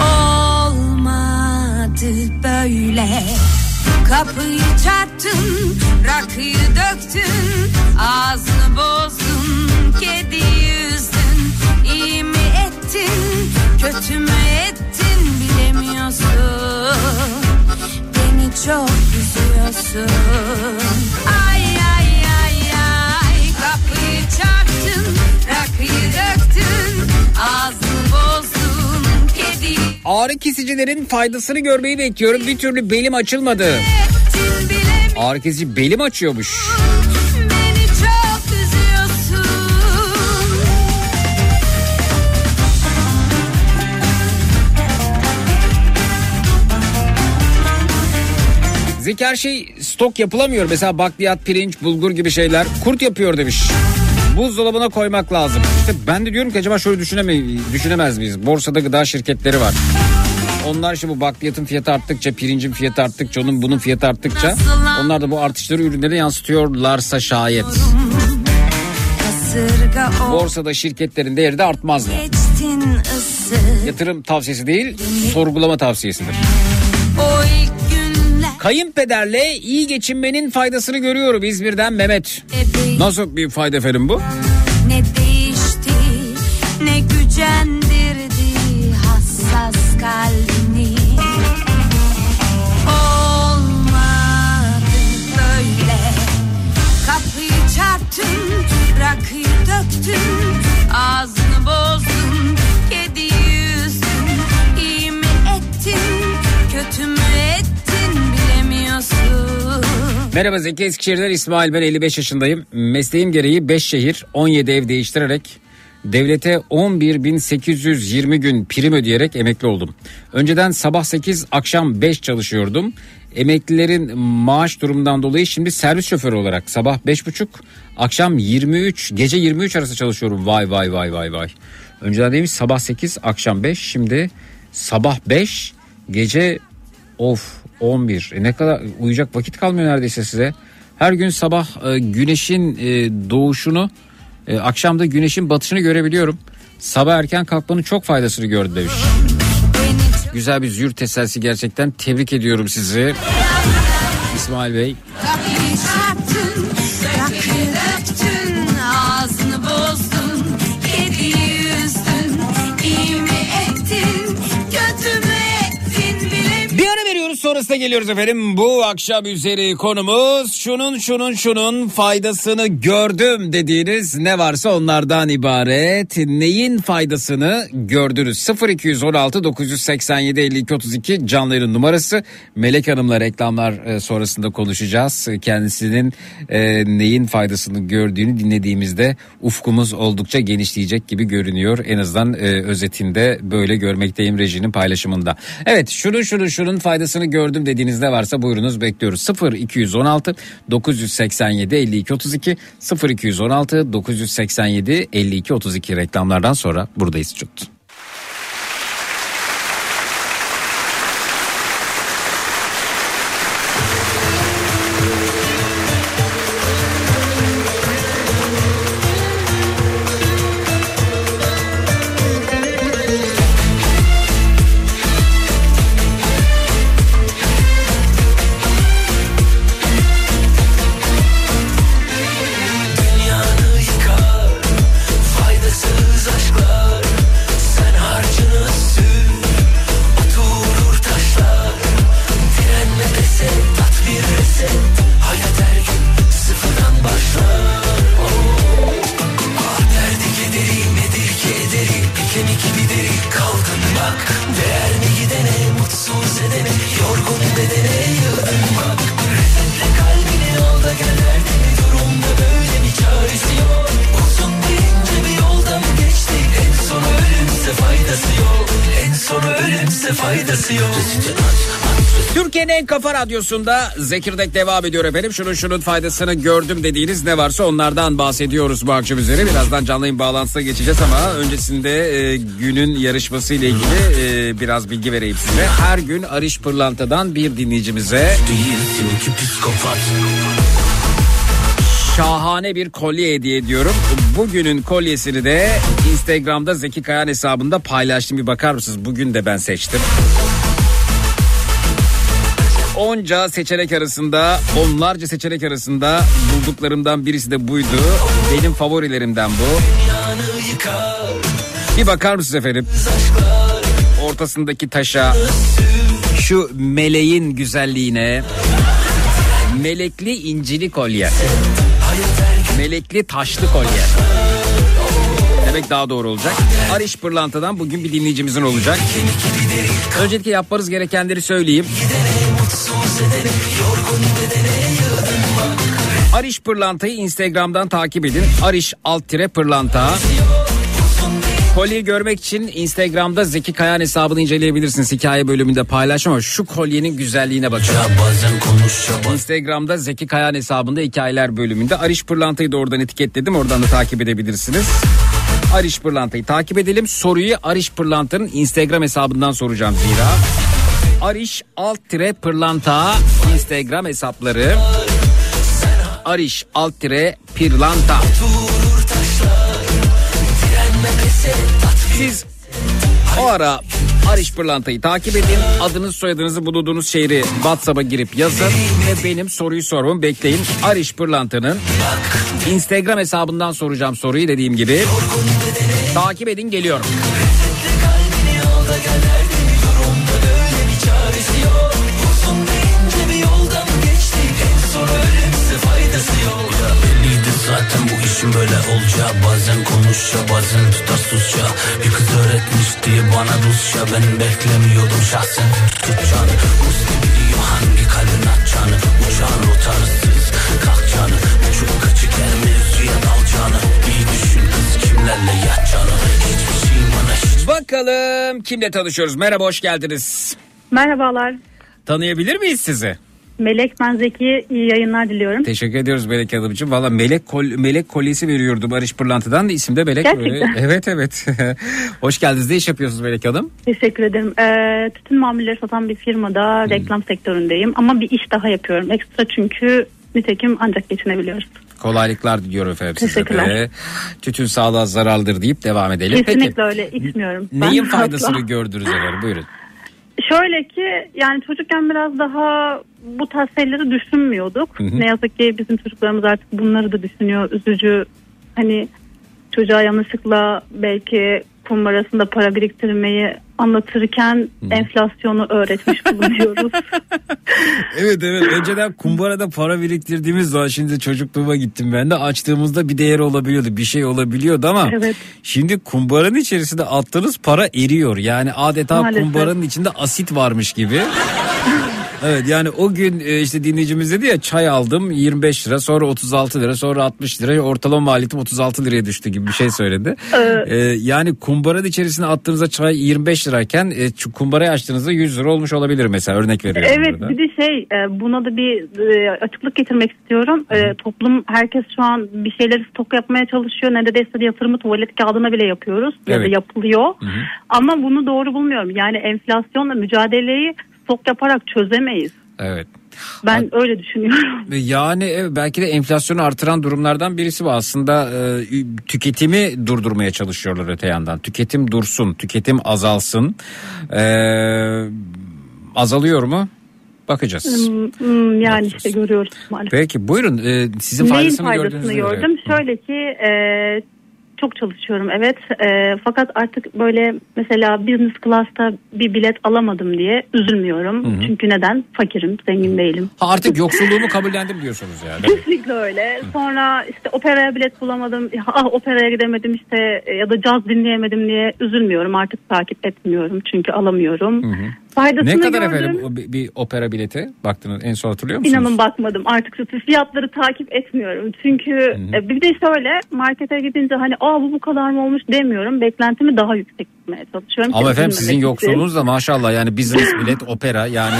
Olmadı böyle. Kapıyı çarptın, rakıyı döktün Ağzını bozdun, kedi yüzdün. İyi mi ettin, kötü mü ettin bilemiyorsun. Beni çok üzüyorsun. Ay Ağrı kesicilerin faydasını görmeyi bekliyorum. Bir türlü belim açılmadı. Ağrı kesici belim açıyormuş. Zeki her şey stok yapılamıyor. Mesela bakliyat, pirinç, bulgur gibi şeyler kurt yapıyor demiş. Buzdolabına koymak lazım. İşte ben de diyorum ki acaba şöyle düşüneme, düşünemez miyiz? Borsada gıda şirketleri var. Onlar işte bu bakliyatın fiyatı arttıkça, pirincin fiyatı arttıkça, onun bunun fiyatı arttıkça onlar da bu artışları ürünlere yansıtıyorlarsa şayet. Borsada şirketlerin değeri de artmaz mı? Yatırım tavsiyesi değil, sorgulama tavsiyesidir. O ilk Kayınpederle iyi geçinmenin faydasını görüyorum İzmir'den Mehmet. Nasıl bir fayda efendim bu? Merhaba Zeki Eskişehir'den İsmail ben 55 yaşındayım. Mesleğim gereği 5 şehir 17 ev değiştirerek devlete 11.820 gün prim ödeyerek emekli oldum. Önceden sabah 8 akşam 5 çalışıyordum. Emeklilerin maaş durumundan dolayı şimdi servis şoförü olarak sabah 5.30 akşam 23 gece 23 arası çalışıyorum. Vay vay vay vay vay. Önceden demiş sabah 8 akşam 5 şimdi sabah 5 gece Of 11. E ne kadar uyuyacak vakit kalmıyor neredeyse size. Her gün sabah e, güneşin e, doğuşunu, e, akşam da güneşin batışını görebiliyorum. Sabah erken kalkmanın çok faydasını gördü demiş. Güzel bir züğürt teselsi gerçekten. Tebrik ediyorum sizi. İsmail Bey. Sonrasında geliyoruz efendim. Bu akşam üzeri konumuz şunun şunun şunun faydasını gördüm dediğiniz ne varsa onlardan ibaret. Neyin faydasını gördünüz? 0216 987 52 32 canlı numarası. Melek Hanım'la reklamlar e, sonrasında konuşacağız. Kendisinin e, neyin faydasını gördüğünü dinlediğimizde ufkumuz oldukça genişleyecek gibi görünüyor. En azından e, özetinde böyle görmekteyim rejinin paylaşımında. Evet şunun şunun şunun faydasını gördüm dediğiniz ne varsa buyurunuz bekliyoruz. 0 216 987 52 32 0 216 987 52 32 reklamlardan sonra buradayız Çut. Kafa radyosunda Zekirdek devam ediyor efendim. Şunun şunun faydasını gördüm dediğiniz ne varsa onlardan bahsediyoruz bu akşam üzere. Birazdan canlı yayın bağlantısına geçeceğiz ama öncesinde e, günün yarışması ile ilgili e, biraz bilgi vereyim size. Her gün Arış Pırlanta'dan bir dinleyicimize Değilsin ki psikopat şahane bir kolye hediye ediyorum. Bugünün kolyesini de Instagram'da Zeki Kayan hesabında paylaştım. Bir bakar mısınız? Bugün de ben seçtim. Onca seçenek arasında, onlarca seçenek arasında bulduklarımdan birisi de buydu. Benim favorilerimden bu. Bir bakar mısınız efendim? Ortasındaki taşa, şu meleğin güzelliğine, melekli incili kolye. Melekli taşlı kolye. Demek daha doğru olacak. Ariş Pırlanta'dan bugün bir dinleyicimizin olacak. Öncelikle yapmanız gerekenleri söyleyeyim. Ariş Pırlanta'yı Instagram'dan takip edin. Ariş alt tire pırlanta. Kolyeyi görmek için Instagram'da Zeki Kayan hesabını inceleyebilirsiniz. Hikaye bölümünde paylaşım ama şu kolyenin güzelliğine bakın. Instagram'da Zeki Kayan hesabında hikayeler bölümünde Ariş Pırlanta'yı da oradan etiketledim. Oradan da takip edebilirsiniz. Ariş Pırlanta'yı takip edelim. Soruyu Ariş Pırlanta'nın Instagram hesabından soracağım zira. Ariş alt tire pırlanta Instagram hesapları. Ariş alt tire pırlanta. Siz o ara Ariş Pırlanta'yı takip edin. Adınız soyadınızı bulunduğunuz şehri WhatsApp'a girip yazın. Ve benim soruyu sormamı bekleyin. Ariş Pırlanta'nın Instagram hesabından soracağım soruyu dediğim gibi. Takip edin geliyorum. Belliydi işin böyle olacağı Bazen konuş ya bazen tutar sus ya Bir kız öğretmiş diye bana Rusça Ben beklemiyordum şahsen tutacağını Musti biliyor hangi kalbin atacağını Uçağın rotarsız kalkacağını Çok açık her mevzuya dalacağını İyi düşün kız kimlerle yatacağını Hiçbir şey bana hiç Bakalım kimle tanışıyoruz? Merhaba hoş geldiniz. Merhabalar. Tanıyabilir miyiz sizi? Melek ben Zeki. iyi yayınlar diliyorum. Teşekkür ediyoruz Melek Hanımcığım. Valla melek, kol, melek kolyesi veriyordum Barış Pırlantı'dan da isim de Melek. Gerçekten. Evet evet. Hoş geldiniz. Ne iş yapıyorsunuz Melek Hanım? Teşekkür ederim. Ee, tütün mamulleri satan bir firmada reklam sektöründeyim. Ama bir iş daha yapıyorum. Ekstra çünkü nitekim ancak geçinebiliyoruz. Kolaylıklar diliyorum efendim size Teşekkürler. de. Tütün sağlığa zararlıdır deyip devam edelim. Kesinlikle Peki öyle içmiyorum. Ben neyin asla. faydasını gördünüz efendim buyurun. Şöyle ki yani çocukken biraz daha bu tarz şeyleri düşünmüyorduk. Hı hı. Ne yazık ki bizim çocuklarımız artık bunları da düşünüyor. Üzücü hani çocuğa yanlışlıkla belki kumbarasında para biriktirmeyi anlatırken enflasyonu öğretmiş bulunuyoruz. Evet evet önceden kumbarada para biriktirdiğimiz zaman şimdi çocukluğuma gittim ben de açtığımızda bir değer olabiliyordu bir şey olabiliyordu ama Evet. şimdi kumbaranın içerisinde attığınız para eriyor yani adeta Maalesef. kumbaranın içinde asit varmış gibi. Evet yani o gün e, işte dinleyicimiz dedi ya çay aldım 25 lira sonra 36 lira sonra 60 lira ortalama maliyetim 36 liraya düştü gibi bir şey söyledi. Ee, yani kumbaranın içerisine attığınızda çay 25 lirayken e, kumbarayı açtığınızda 100 lira olmuş olabilir mesela örnek veriyorum. Evet burada. bir de şey e, buna da bir e, açıklık getirmek istiyorum. E, Toplum herkes şu an bir şeyleri stok yapmaya çalışıyor. Neredeyse yatırımı tuvalet kağıdına bile yapıyoruz. Ya da Evet. yapılıyor. Ama bunu doğru bulmuyorum. Yani enflasyonla mücadeleyi stok yaparak çözemeyiz. Evet. Ben öyle düşünüyorum. Yani belki de enflasyonu artıran durumlardan birisi bu aslında e, tüketimi durdurmaya çalışıyorlar öte yandan. Tüketim dursun, tüketim azalsın. E, azalıyor mu? Bakacağız. Hmm, hmm, yani işte görüyoruz maalesef. Peki buyurun e, sizin Neyin faydasını, faydasını gördüğünüzü gördüm? Şöyle ki e, çok çalışıyorum evet. E, fakat artık böyle mesela business class'ta bir bilet alamadım diye üzülmüyorum. Hı hı. Çünkü neden? Fakirim, zengin değilim. Ha, artık yoksulluğumu kabullendim diyorsunuz yani. Kesinlikle öyle. Sonra işte operaya bilet bulamadım. Ah operaya gidemedim işte ya da caz dinleyemedim diye üzülmüyorum. Artık takip etmiyorum çünkü alamıyorum. Hı hı. Faydasını ne kadar gördüm. efendim o bir, bir opera bileti baktınız en son hatırlıyor musunuz? İnanın bakmadım artık fiyatları takip etmiyorum. Çünkü e, bir de şöyle markete gidince hani aa bu bu kadar mı olmuş demiyorum. Beklentimi daha yüksek tutmaya çalışıyorum. Ama efendim sizin yoksulluğunuz da maşallah yani business bilet opera yani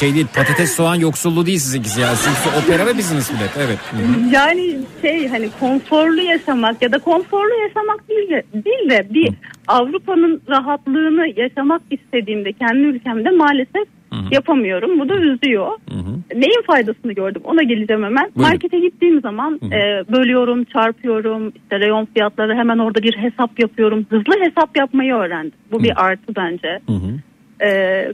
şey değil patates soğan yoksulluğu değil sizinkisi yani sizinkisi opera ve business bilet evet. Hı hı. Yani şey hani konforlu yaşamak ya da konforlu yaşamak değil de, değil de bir Avrupa'nın rahatlığını yaşamak istediğimde kendi ülkemde maalesef yapamıyorum. Bu da üzüyor. Neyin faydasını gördüm ona geleceğim hemen. Buyurun. Markete gittiğim zaman e, bölüyorum, çarpıyorum. işte reyon fiyatları hemen orada bir hesap yapıyorum. Hızlı hesap yapmayı öğrendim. Bu bir artı bence. Ee,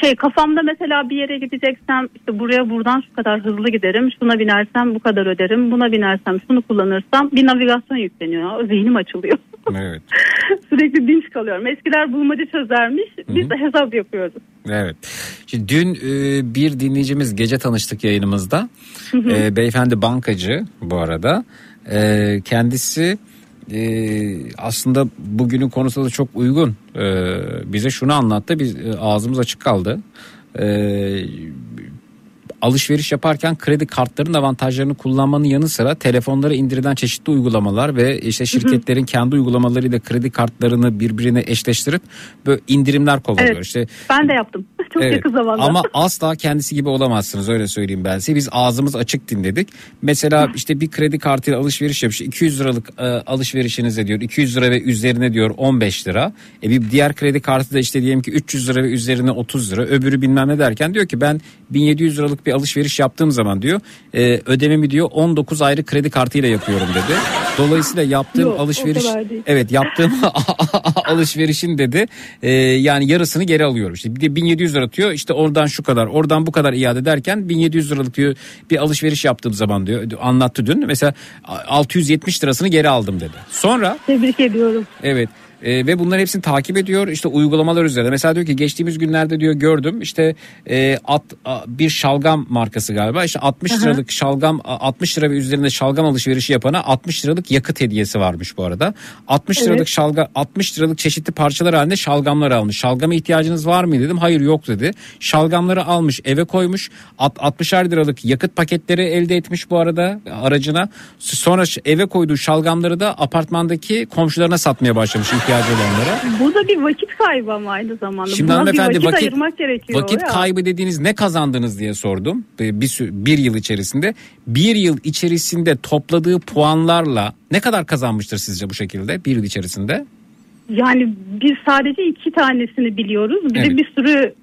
şey kafamda mesela bir yere gideceksem işte buraya buradan şu kadar hızlı giderim. Şuna binersem bu kadar öderim. Buna binersem şunu kullanırsam bir navigasyon yükleniyor. Zihnim açılıyor. Evet. Sürekli dinç kalıyorum. Eskiler bulmaca çözermiş. Biz de hesap yapıyoruz. Evet. Şimdi dün e, bir dinleyicimiz gece tanıştık yayınımızda. E, beyefendi bankacı bu arada. E, kendisi e, aslında bugünün konusunda da çok uygun. E, bize şunu anlattı. Biz e, ağzımız açık kaldı. E, alışveriş yaparken kredi kartlarının avantajlarını kullanmanın yanı sıra telefonlara indirilen çeşitli uygulamalar ve işte şirketlerin kendi uygulamalarıyla kredi kartlarını birbirine eşleştirip böyle indirimler kovalıyor. Evet. İşte Ben de yaptım. Çok Evet. yakın zamanda. Ama asla kendisi gibi olamazsınız öyle söyleyeyim ben size. Biz ağzımız açık dinledik. Mesela işte bir kredi kartıyla alışveriş yapmış. 200 liralık e, alışverişinize diyor 200 lira ve üzerine diyor 15 lira. E bir diğer kredi kartı da işte diyelim ki 300 lira ve üzerine 30 lira. Öbürü bilmem ne derken diyor ki ben 1700 liralık bir alışveriş yaptığım zaman diyor e, ödememi diyor 19 ayrı kredi kartıyla yapıyorum dedi. Dolayısıyla yaptığım Yok, alışveriş. Evet yaptığım alışverişin dedi e, yani yarısını geri alıyorum. İşte bir de 1700 lira atıyor işte oradan şu kadar oradan bu kadar iade derken 1700 liralık diyor bir alışveriş yaptığım zaman diyor anlattı dün. Mesela 670 lirasını geri aldım dedi. Sonra Tebrik ediyorum. Evet. E, ve bunların hepsini takip ediyor işte uygulamalar üzerinde. Mesela diyor ki geçtiğimiz günlerde diyor gördüm işte e, at, a, bir şalgam markası galiba işte 60 liralık şalgam a, 60 lira ve üzerinde şalgam alışverişi yapana 60 liralık yakıt hediyesi varmış bu arada. 60 Evet. liralık şalga 60 liralık çeşitli parçalar halinde şalgamlar almış. Şalgama ihtiyacınız var mı dedim. Hayır yok dedi. Şalgamları almış eve koymuş. At, 60'ar liralık yakıt paketleri elde etmiş bu arada aracına. Sonra eve koyduğu şalgamları da apartmandaki komşularına satmaya başlamış ihtiyacı olanlara. Bu da bir vakit kaybı ama aynı zamanda. Şimdi Buna hanımefendi bir vakit, vakit, ayırmak gerekiyor. vakit ya. kaybı dediğiniz ne kazandınız diye sordum. Bir, bir, bir yıl içerisinde. Bir yıl içerisinde topladığı puanlarla ne kadar kazanmıştır sizce bu şekilde bir yıl içerisinde? Yani biz sadece iki tanesini biliyoruz. Bir Evet. de bir sürü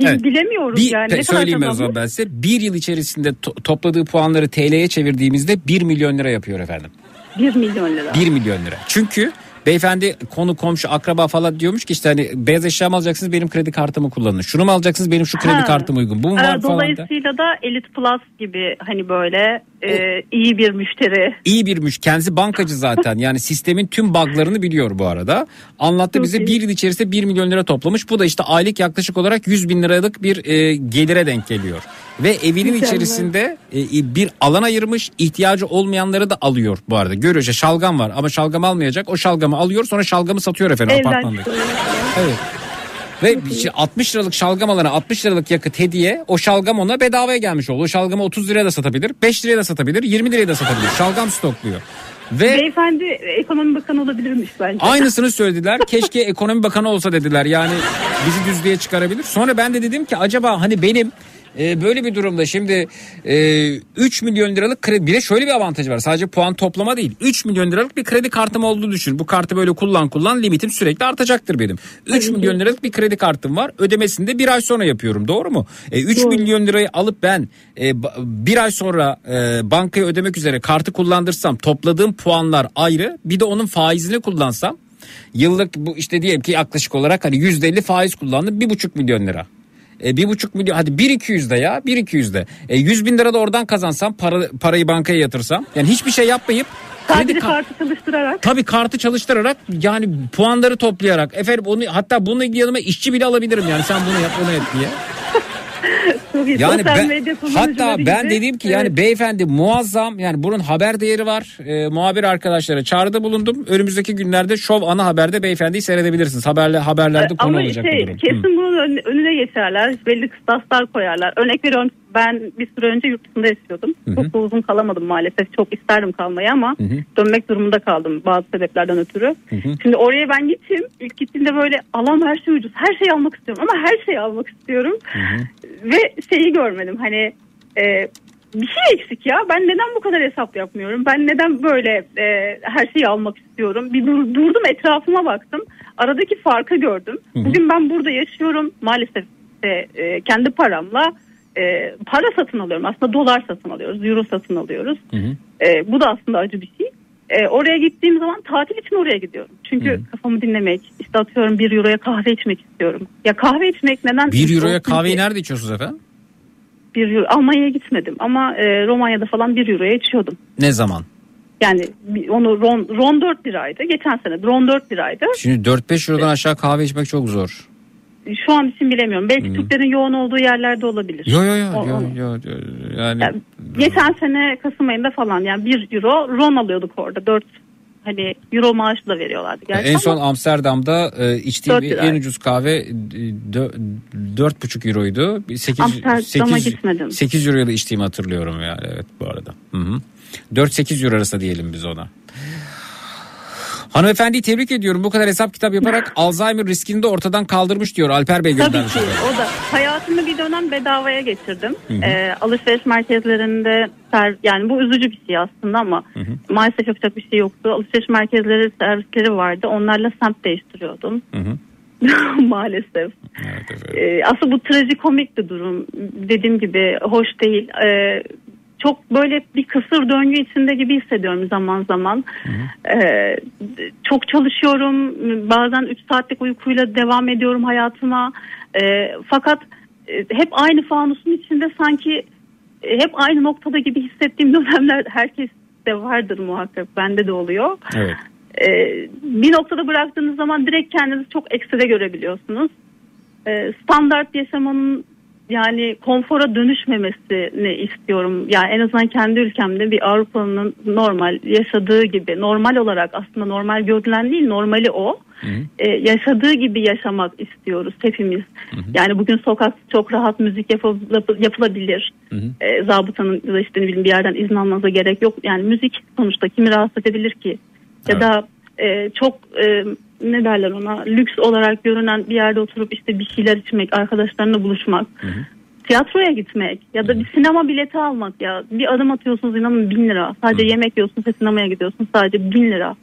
Evet. bilemiyoruz Bir, yani. Ne kadar söyleyeyim ben o zaman ben size. Bir yıl içerisinde to- topladığı puanları TL'ye çevirdiğimizde 1 milyon lira yapıyor efendim. 1 milyon lira. 1 milyon lira. Çünkü beyefendi konu komşu akraba falan diyormuş ki işte hani beyaz eşya mı alacaksınız benim kredi kartımı kullanın. Şunu mu alacaksınız benim şu kredi Ha. kartım uygun. Bu mu Ee, var falan da. Dolayısıyla da Elite Plus gibi hani böyle e, iyi bir müşteri. İyi bir müş kendisi bankacı zaten yani sistemin tüm buglarını biliyor bu arada. Anlattı Çok bize iyi. bir yıl içerisinde 1 milyon lira toplamış. Bu da işte aylık yaklaşık olarak 100 bin liralık bir e, gelire denk geliyor. Ve evinin Mükemmel. içerisinde e, bir alan ayırmış ihtiyacı olmayanları da alıyor bu arada. Görüyor işte şalgam var ama şalgam almayacak o şalgamı alıyor sonra şalgamı satıyor efendim Evden apartmandaki. Evet. Ve bir şey- 60 liralık şalgam alana 60 liralık yakıt hediye o şalgam ona bedavaya gelmiş oldu. O şalgamı 30 liraya da satabilir 5 liraya da satabilir 20 liraya da satabilir şalgam stokluyor. Ve Beyefendi ekonomi bakanı olabilirmiş bence. aynısını söylediler keşke ekonomi bakanı olsa dediler yani bizi düzlüğe çıkarabilir. Sonra ben de dedim ki acaba hani benim e, böyle bir durumda şimdi e, 3 milyon liralık kredi bir de şöyle bir avantajı var. Sadece puan toplama değil 3 milyon liralık bir kredi kartım olduğunu düşün. Bu kartı böyle kullan kullan limitim sürekli artacaktır benim. 3 milyon liralık bir kredi kartım var ödemesini de bir ay sonra yapıyorum doğru mu? E, 3 Doğru. milyon lirayı alıp ben e, bir ay sonra e, bankaya ödemek üzere kartı kullandırsam topladığım puanlar ayrı. Bir de onun faizini kullansam Yıllık bu işte diyelim ki yaklaşık olarak hani yüzde elli faiz kullandım bir buçuk milyon lira. E, bir buçuk milyon hadi bir iki yüzde ya bir iki yüzde. E, yüz bin lira da oradan kazansam para, parayı bankaya yatırsam yani hiçbir şey yapmayıp Sadece kar- kartı çalıştırarak. Tabii kartı çalıştırarak yani puanları toplayarak efendim onu hatta ilgili yanıma işçi bile alabilirim yani sen bunu yap bunu et diye. Çok iyi. Yani Sosyal ben, hatta ben gibi. dedim ki yani Evet. beyefendi muazzam yani bunun haber değeri var. E, muhabir arkadaşlara çağrıda bulundum. Önümüzdeki günlerde Şov ana haberde beyefendiyi seyredebilirsiniz. Haberle haberlerde konu Ama olacak şey, bu durum. Hı. kesin bunun ön- önüne geçerler. Belli kıstaslar koyarlar. Örnek veriyorum ben bir süre önce yurt dışında yaşıyordum. Çok da uzun kalamadım maalesef. Çok isterdim kalmayı ama dönmek durumunda kaldım bazı sebeplerden ötürü. Şimdi oraya ben gittim. İlk gittiğimde böyle alam her şey ucuz. Her şeyi almak istiyorum ama her şeyi almak istiyorum. Ve şeyi görmedim hani e, bir şey eksik ya. Ben neden bu kadar hesap yapmıyorum? Ben neden böyle e, her şeyi almak istiyorum? Bir dur- durdum etrafıma baktım. Aradaki farkı gördüm. Bugün ben burada yaşıyorum. Maalesef e, e, kendi paramla e, para satın alıyorum. Aslında dolar satın alıyoruz. Euro satın alıyoruz. E, bu da aslında acı bir şey. E, oraya gittiğim zaman tatil için oraya gidiyorum. Çünkü kafamı dinlemek, işte atıyorum bir euroya kahve içmek istiyorum. Ya kahve içmek neden? Bir euroya ki? kahveyi nerede içiyorsunuz efendim? bir euro. Almanya'ya gitmedim ama e, Romanya'da falan bir euroya içiyordum. Ne zaman? Yani onu ron, ron 4 liraydı. Geçen sene ron 4 liraydı. Şimdi 4-5 eurodan aşağı kahve içmek çok zor. Şu an için bilemiyorum. Belki Türklerin yoğun olduğu yerlerde olabilir. Yo yo yo O- yo, yo, yo, yani Yani geçen sene Kasım ayında falan yani 1 euro ron alıyorduk orada 4 Hani euro maaşı da veriyorlardı. Gerçi en son Amsterdam'da e, içtiğim en ucuz kahve e, dö- dört buçuk euroydu. Bir Sekiz, Amsterdam'a sekiz, gitmedim. 8 euroya da içtiğimi hatırlıyorum yani evet bu arada. Hı hı. 4-8 euro arası diyelim biz ona. Hanımefendiyi tebrik ediyorum. Bu kadar hesap kitap yaparak Alzheimer riskini de ortadan kaldırmış diyor Alper Bey Tabii göndermiş. ki o da hayatımı bir dönem bedavaya geçirdim. Ee, alışveriş merkezlerinde ser, yani bu üzücü bir şey aslında ama maalesef yapacak bir şey yoktu. Alışveriş merkezleri servisleri vardı. Onlarla semt değiştiriyordum. Hı hı. maalesef. Evet, evet. Ee, aslında bu trajikomik bir durum. Dediğim gibi hoş değil. Ee, çok böyle bir kısır döngü içinde gibi hissediyorum zaman zaman. Ee, çok çalışıyorum. Bazen 3 saatlik uykuyla devam ediyorum hayatıma. Ee, fakat e, hep aynı fanusun içinde sanki e, hep aynı noktada gibi hissettiğim dönemler herkes de vardır muhakkak. Bende de oluyor. Evet. Ee, bir noktada bıraktığınız zaman direkt kendinizi çok ekside görebiliyorsunuz. Ee, standart yaşamanın yani konfora dönüşmemesini istiyorum. Yani en azından kendi ülkemde bir Avrupalı'nın normal yaşadığı gibi normal olarak aslında normal görülen değil normali o. Ee, yaşadığı gibi yaşamak istiyoruz hepimiz. Yani bugün sokak çok rahat müzik yapıl- yapılabilir. Ee, zabıtanın ya da işte ne bileyim bir yerden izin almanıza gerek yok. Yani müzik sonuçta kimi rahatsız edebilir ki? Ya Evet. da e, çok e, ne derler ona lüks olarak görünen bir yerde oturup işte bir şeyler içmek, arkadaşlarla buluşmak, tiyatroya gitmek ya da bir sinema bileti almak ya bir adım atıyorsunuz inanın bin lira. Sadece yemek yiyorsunuz ve sinemaya gidiyorsunuz sadece bin lira.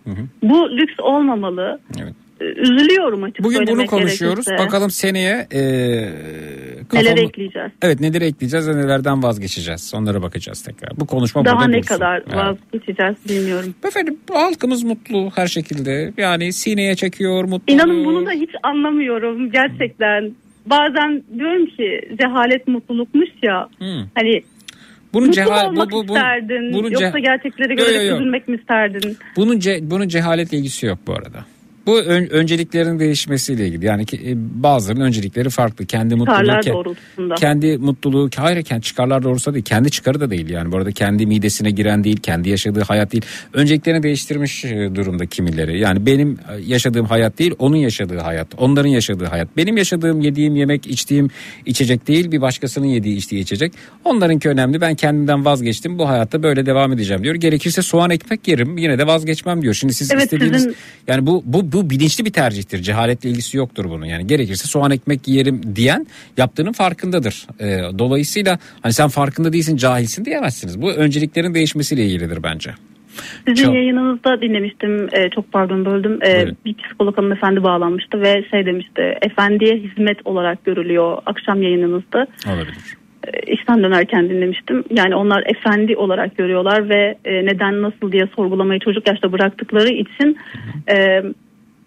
Bu lüks olmamalı. Evet. Üzülüyorum açık Bugün bunu konuşuyoruz. gerekirse. Bakalım seneye e, Neler kafamı- ekleyeceğiz? Evet neleri ekleyeceğiz ve nelerden vazgeçeceğiz. Onlara bakacağız tekrar. Bu konuşma Daha ne dursun. kadar Evet. vazgeçeceğiz bilmiyorum. Efendim halkımız mutlu her şekilde. Yani sineye çekiyor mutlu. İnanın bunu da hiç anlamıyorum gerçekten. Bazen diyorum ki cehalet mutlulukmuş ya. Hı. Hani bunun mutlu ceha- olmak bu- bu- bu- isterdin bunun yoksa ce- gerçekleri Yo, görerek yo, yo. üzülmek mi isterdin? Bunun ce- bunun cehaletle ilgisi yok bu arada. Bu ön- önceliklerin değişmesiyle ilgili. Yani ki, e, bazılarının öncelikleri farklı. Kendi mutluluğu ke- kendi mutluluğu hayır kendi çıkarlar doğrusu değil. Kendi çıkarı da değil yani. Bu arada kendi midesine giren değil, kendi yaşadığı hayat değil. Önceliklerini değiştirmiş e, durumda kimileri. Yani benim e, yaşadığım hayat değil, onun yaşadığı hayat. Onların yaşadığı hayat. Benim yaşadığım, yediğim yemek, içtiğim içecek değil, bir başkasının yediği, içtiği içecek. Onlarınki önemli. Ben kendimden vazgeçtim. Bu hayatta böyle devam edeceğim diyor. Gerekirse soğan ekmek yerim, yine de vazgeçmem diyor. Şimdi siz Evet, istediğiniz sizin- yani bu bu bu bilinçli bir tercihtir. Cehaletle ilgisi yoktur bunun. Yani gerekirse soğan ekmek yerim diyen yaptığının farkındadır. Ee, dolayısıyla hani sen farkında değilsin, cahilsin diyemezsiniz. Bu önceliklerin değişmesiyle ilgilidir bence. Sizin Çok- yayınınızda dinlemiştim. Ee, çok pardon böldüm. Ee, Buyurun. bir psikolog hanımefendi bağlanmıştı ve şey demişti. Efendiye hizmet olarak görülüyor akşam yayınınızda. Olabilir. İşten dönerken dinlemiştim. Yani onlar efendi olarak görüyorlar ve e, neden nasıl diye sorgulamayı çocuk yaşta bıraktıkları için e,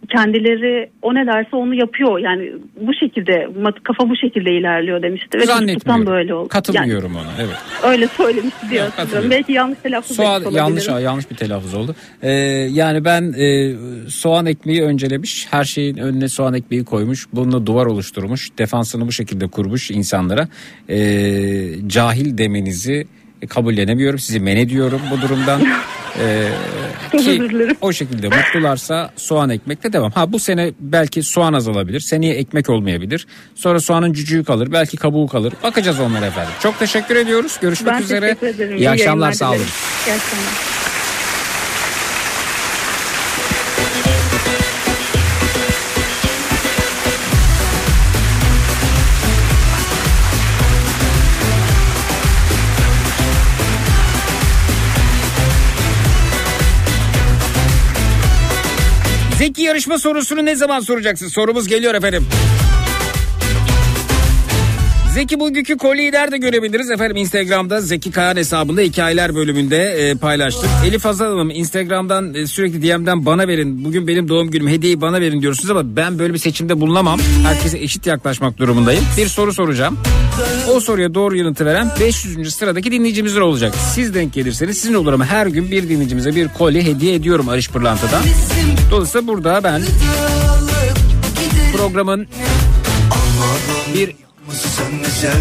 kendileri o ne derse onu yapıyor. Yani bu şekilde kafa bu şekilde ilerliyor demişti. Ve Zannetmiyorum. böyle oldu. Yani Katılmıyorum ona. Evet. öyle söylemişti diye Evet. Belki yanlış telaffuz Soğan yanlış yanlış bir telaffuz oldu. Ee, yani ben e, soğan ekmeği öncelemiş, her şeyin önüne soğan ekmeği koymuş, bununla duvar oluşturmuş, defansını bu şekilde kurmuş insanlara e, cahil demenizi kabullenemiyorum. Sizi men ediyorum bu durumdan. Ee, ki o şekilde mutlularsa soğan ekmekle devam. Ha bu sene belki soğan azalabilir. Seneye ekmek olmayabilir. Sonra soğanın cücüğü kalır. Belki kabuğu kalır. Bakacağız onlara efendim. Çok teşekkür ediyoruz. Görüşmek Ben üzere. ederim. İyi akşamlar sağ olun. İyi akşamlar. Yarışma sorusunu ne zaman soracaksın? Sorumuz geliyor efendim. Zeki bugünkü kolyeyi nerede görebiliriz efendim Instagram'da Zeki Kayan hesabında hikayeler bölümünde e, paylaştık. Elif Hazal Hanım Instagram'dan e, sürekli DM'den bana verin bugün benim doğum günüm hediyeyi bana verin diyorsunuz ama ben böyle bir seçimde bulunamam. Herkese eşit yaklaşmak durumundayım. Bir soru soracağım. O soruya doğru yanıtı veren 500. sıradaki dinleyicimiz olacak. Siz denk gelirseniz sizin olur ama her gün bir dinleyicimize bir kolye hediye ediyorum Arış Pırlanta'dan. Dolayısıyla burada ben programın bir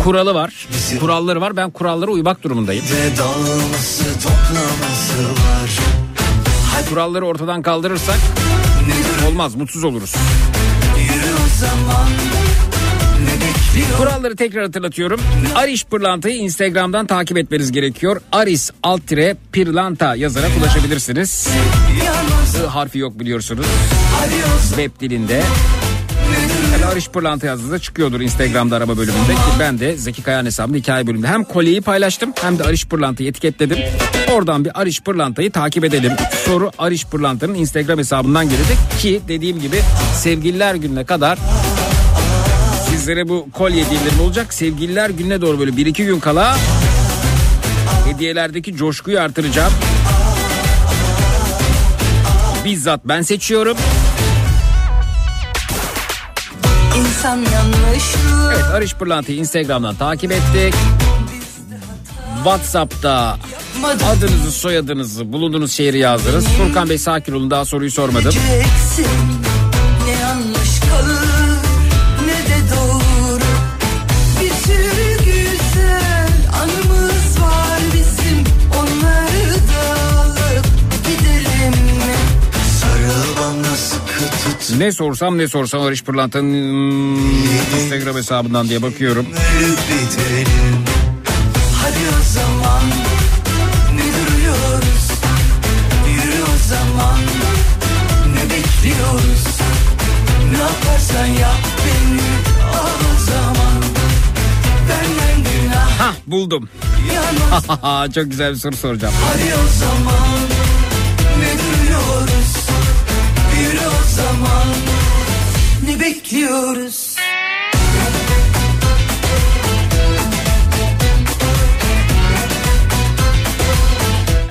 kuralı var. Kuralları var. Ben kurallara uymak durumundayım. Kuralları ortadan kaldırırsak olmaz mutsuz oluruz. Kuralları tekrar hatırlatıyorum. Ariş Pırlanta'yı Instagram'dan takip etmeniz gerekiyor. Aris alt tire Pırlanta yazarak ulaşabilirsiniz. I harfi yok biliyorsunuz. Web dilinde. Yani Ariş Pırlanta yazdığınızda çıkıyordur Instagram'da araba bölümünde. Ki ben de Zeki Kayan hesabında hikaye bölümünde hem kolyeyi paylaştım hem de Ariş Pırlanta'yı etiketledim. Oradan bir Ariş Pırlanta'yı takip edelim. Soru Ariş Pırlanta'nın Instagram hesabından gelecek ki dediğim gibi sevgililer gününe kadar sizlere bu kolye hediyeleri olacak. Sevgililer gününe doğru böyle bir iki gün kala hediyelerdeki coşkuyu artıracağım. Bizzat ben seçiyorum. İnsan yanlışlığı Evet Arış Pırlanta'yı Instagram'dan takip ettik. WhatsApp'ta adınızı soyadınızı bulunduğunuz şehri yazdınız. Furkan Bey sakin olun daha soruyu sormadım. Bileceksin Ne sorsam ne sorsam Arış Pırlanta'nın Instagram hesabından diye bakıyorum. Hadi o zaman Ne duruyoruz Yürü o zaman Ne bekliyoruz Ne yaparsan yap beni Al o zaman Benden günah Hah buldum. Çok güzel bir soru soracağım. Hadi o zaman bekliyoruz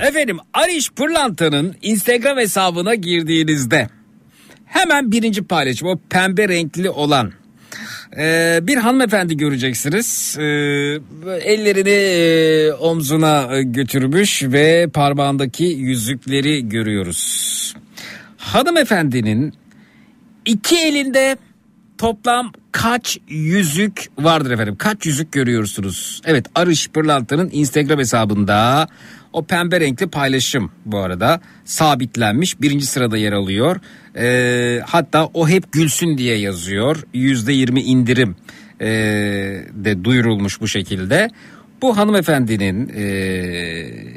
Efendim Ariş Pırlanta'nın Instagram hesabına girdiğinizde hemen birinci paylaşım o pembe renkli olan ee, bir hanımefendi göreceksiniz. Ee, ellerini e, omzuna e, götürmüş ve parmağındaki yüzükleri görüyoruz. Hanımefendinin iki elinde toplam kaç yüzük vardır efendim? Kaç yüzük görüyorsunuz? Evet Arış Pırlanta'nın Instagram hesabında o pembe renkli paylaşım bu arada sabitlenmiş birinci sırada yer alıyor. Ee, hatta o hep gülsün diye yazıyor. Yüzde yirmi indirim ee, de duyurulmuş bu şekilde. Bu hanımefendinin ee,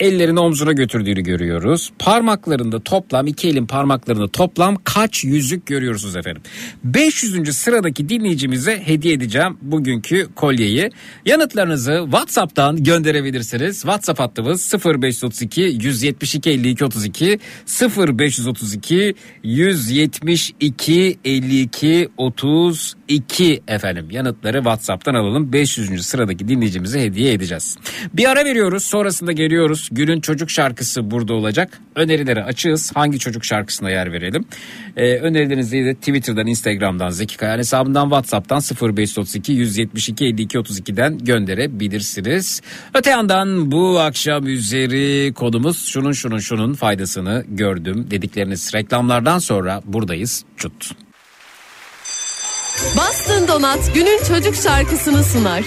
ellerini omzuna götürdüğünü görüyoruz. Parmaklarında toplam iki elin parmaklarında toplam kaç yüzük görüyorsunuz efendim. 500. sıradaki dinleyicimize hediye edeceğim bugünkü kolyeyi. Yanıtlarınızı WhatsApp'tan gönderebilirsiniz. WhatsApp hattımız 0532 172 52 32 0532 172 52 32 efendim. Yanıtları WhatsApp'tan alalım. 500. sıradaki dinleyicimize hediye edeceğiz. Bir ara veriyoruz. Sonrasında geliyoruz. Günün çocuk şarkısı burada olacak. Önerileri açığız. Hangi çocuk şarkısına yer verelim? Ee, önerilerinizi de Twitter'dan, Instagram'dan, Zeki Kayan hesabından, WhatsApp'tan 0532 172 52 32'den gönderebilirsiniz. Öte yandan bu akşam üzeri konumuz şunun şunun şunun faydasını gördüm dedikleriniz reklamlardan sonra buradayız. Çut. Bastın Donat günün çocuk şarkısını sunar.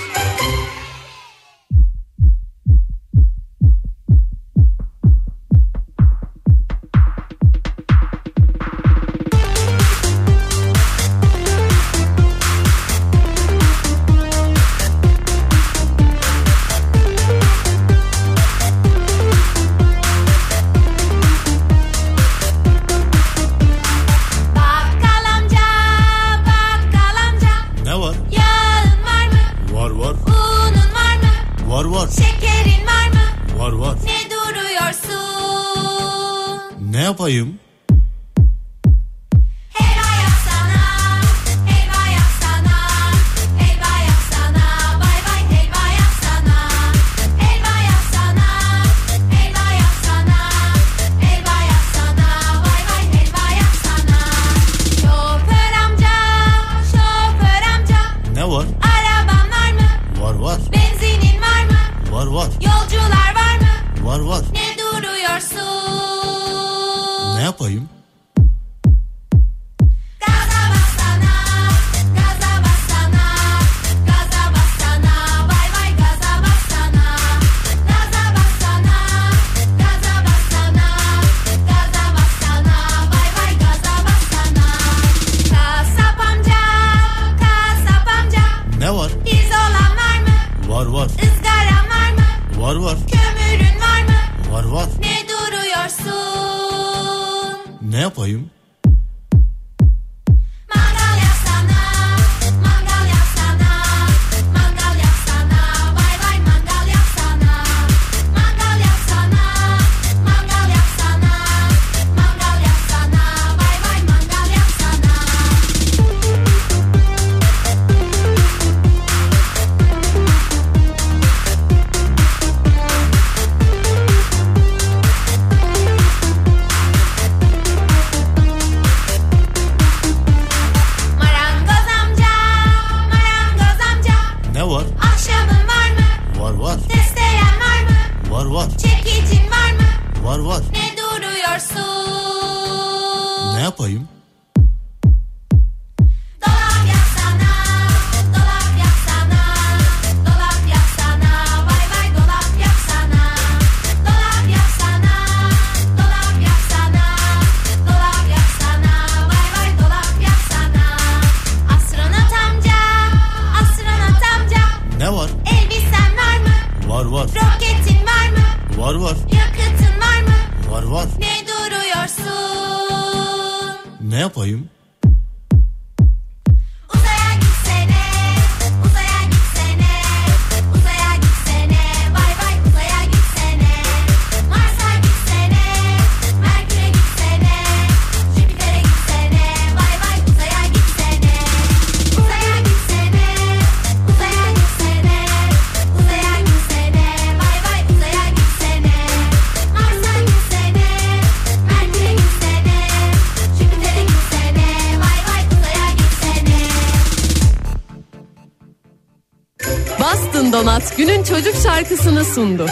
Çocuk şarkısını sundu.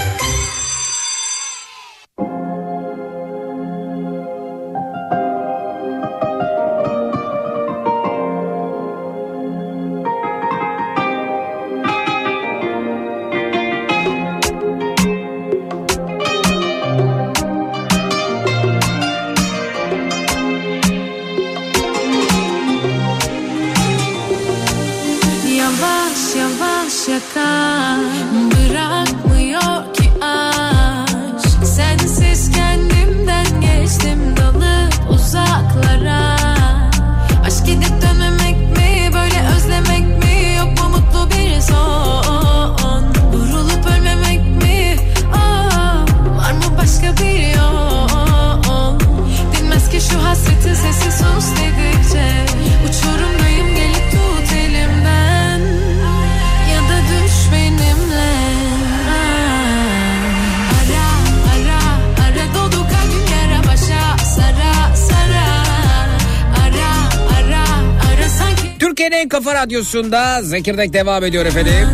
Kafa radyosunda Zekirdek devam ediyor efendim.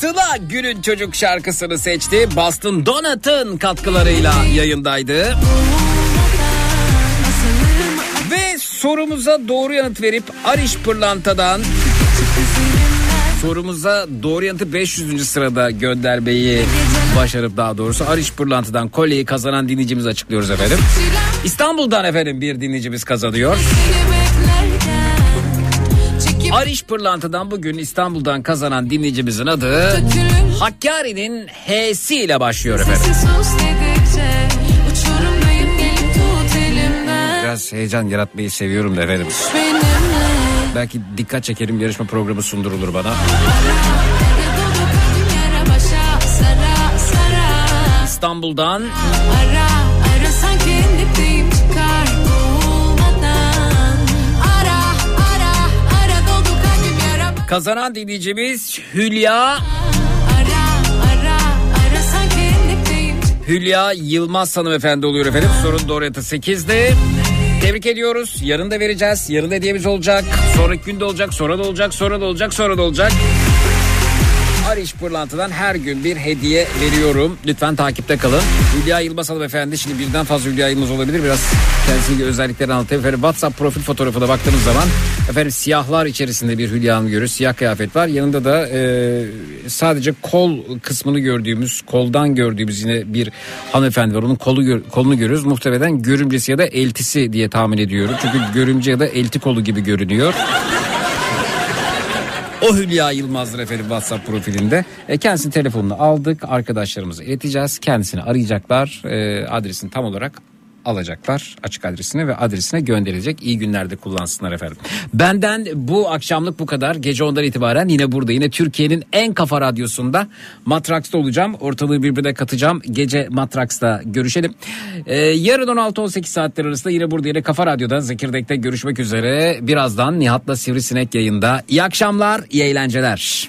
Sıla günün çocuk şarkısını seçti. Boston Donut'ın katkılarıyla yayındaydı. Ve sorumuza doğru yanıt verip Ariş Pırlanta'dan sorumuza doğru yanıtı 500. sırada göndermeyi başarıp daha doğrusu Ariş Pırlanta'dan kolyeyi kazanan dinleyicimizi açıklıyoruz efendim. İstanbul'dan efendim bir dinleyicimiz kazanıyor. Ariş Pırlanta'dan bugün İstanbul'dan kazanan dinleyicimizin adı Hakkari'nin H'si ile başlıyor efendim. Biraz heyecan yaratmayı seviyorum da efendim. Belki dikkat çekerim yarışma programı sundurulur bana. İstanbul'dan Ara ara sanki dipteyim çıkar bulmadan Ara ara ara doldu kalbim yara kazanan dinleyicimiz Hülya Ara ara ara sanki dipteyim Hülya Yılmaz hanımefendi oluyor efendim. Sorun doğru yanıtı 8'di. Tebrik ediyoruz. Yarın da vereceğiz. Yarın da hediyemiz olacak. Sonraki günde olacak. Sonra da olacak. Sonra da olacak. Sonra da olacak. Ariş Pırlantı'dan her gün bir hediye veriyorum. Lütfen takipte kalın. Hülya Yılmaz hanımefendi şimdi birden fazla Hülya Yılmaz olabilir. Biraz kendisinin özelliklerini anlatayım. Efendim WhatsApp profil fotoğrafına baktığınız zaman efendim siyahlar içerisinde bir Hülya Hanım görüyoruz. Siyah kıyafet var. Yanında da e, sadece kol kısmını gördüğümüz, koldan gördüğümüz yine bir hanımefendi var. Onun kolu kolunu görüyoruz. Muhtemelen görümcesi ya da eltisi diye tahmin ediyorum. Çünkü görümce ya da elti kolu gibi görünüyor. O Hülya Yılmaz'dır efendim WhatsApp profilinde. E, kendisinin telefonunu aldık. Arkadaşlarımıza ileteceğiz. Kendisini arayacaklar. E, adresini tam olarak alacaklar. Açık adresine ve adresine gönderilecek. İyi günlerde kullansınlar efendim. Benden bu akşamlık bu kadar. Gece ondan itibaren yine burada. Yine Türkiye'nin en kafa radyosunda Matraks'ta olacağım. Ortalığı birbirine katacağım. Gece Matraks'ta görüşelim. E, yarın 16-18 saatler arasında yine burada yine Kafa Radyo'da Zekirdek'te görüşmek üzere. Birazdan Nihat'la Sivrisinek yayında. İyi akşamlar, iyi eğlenceler.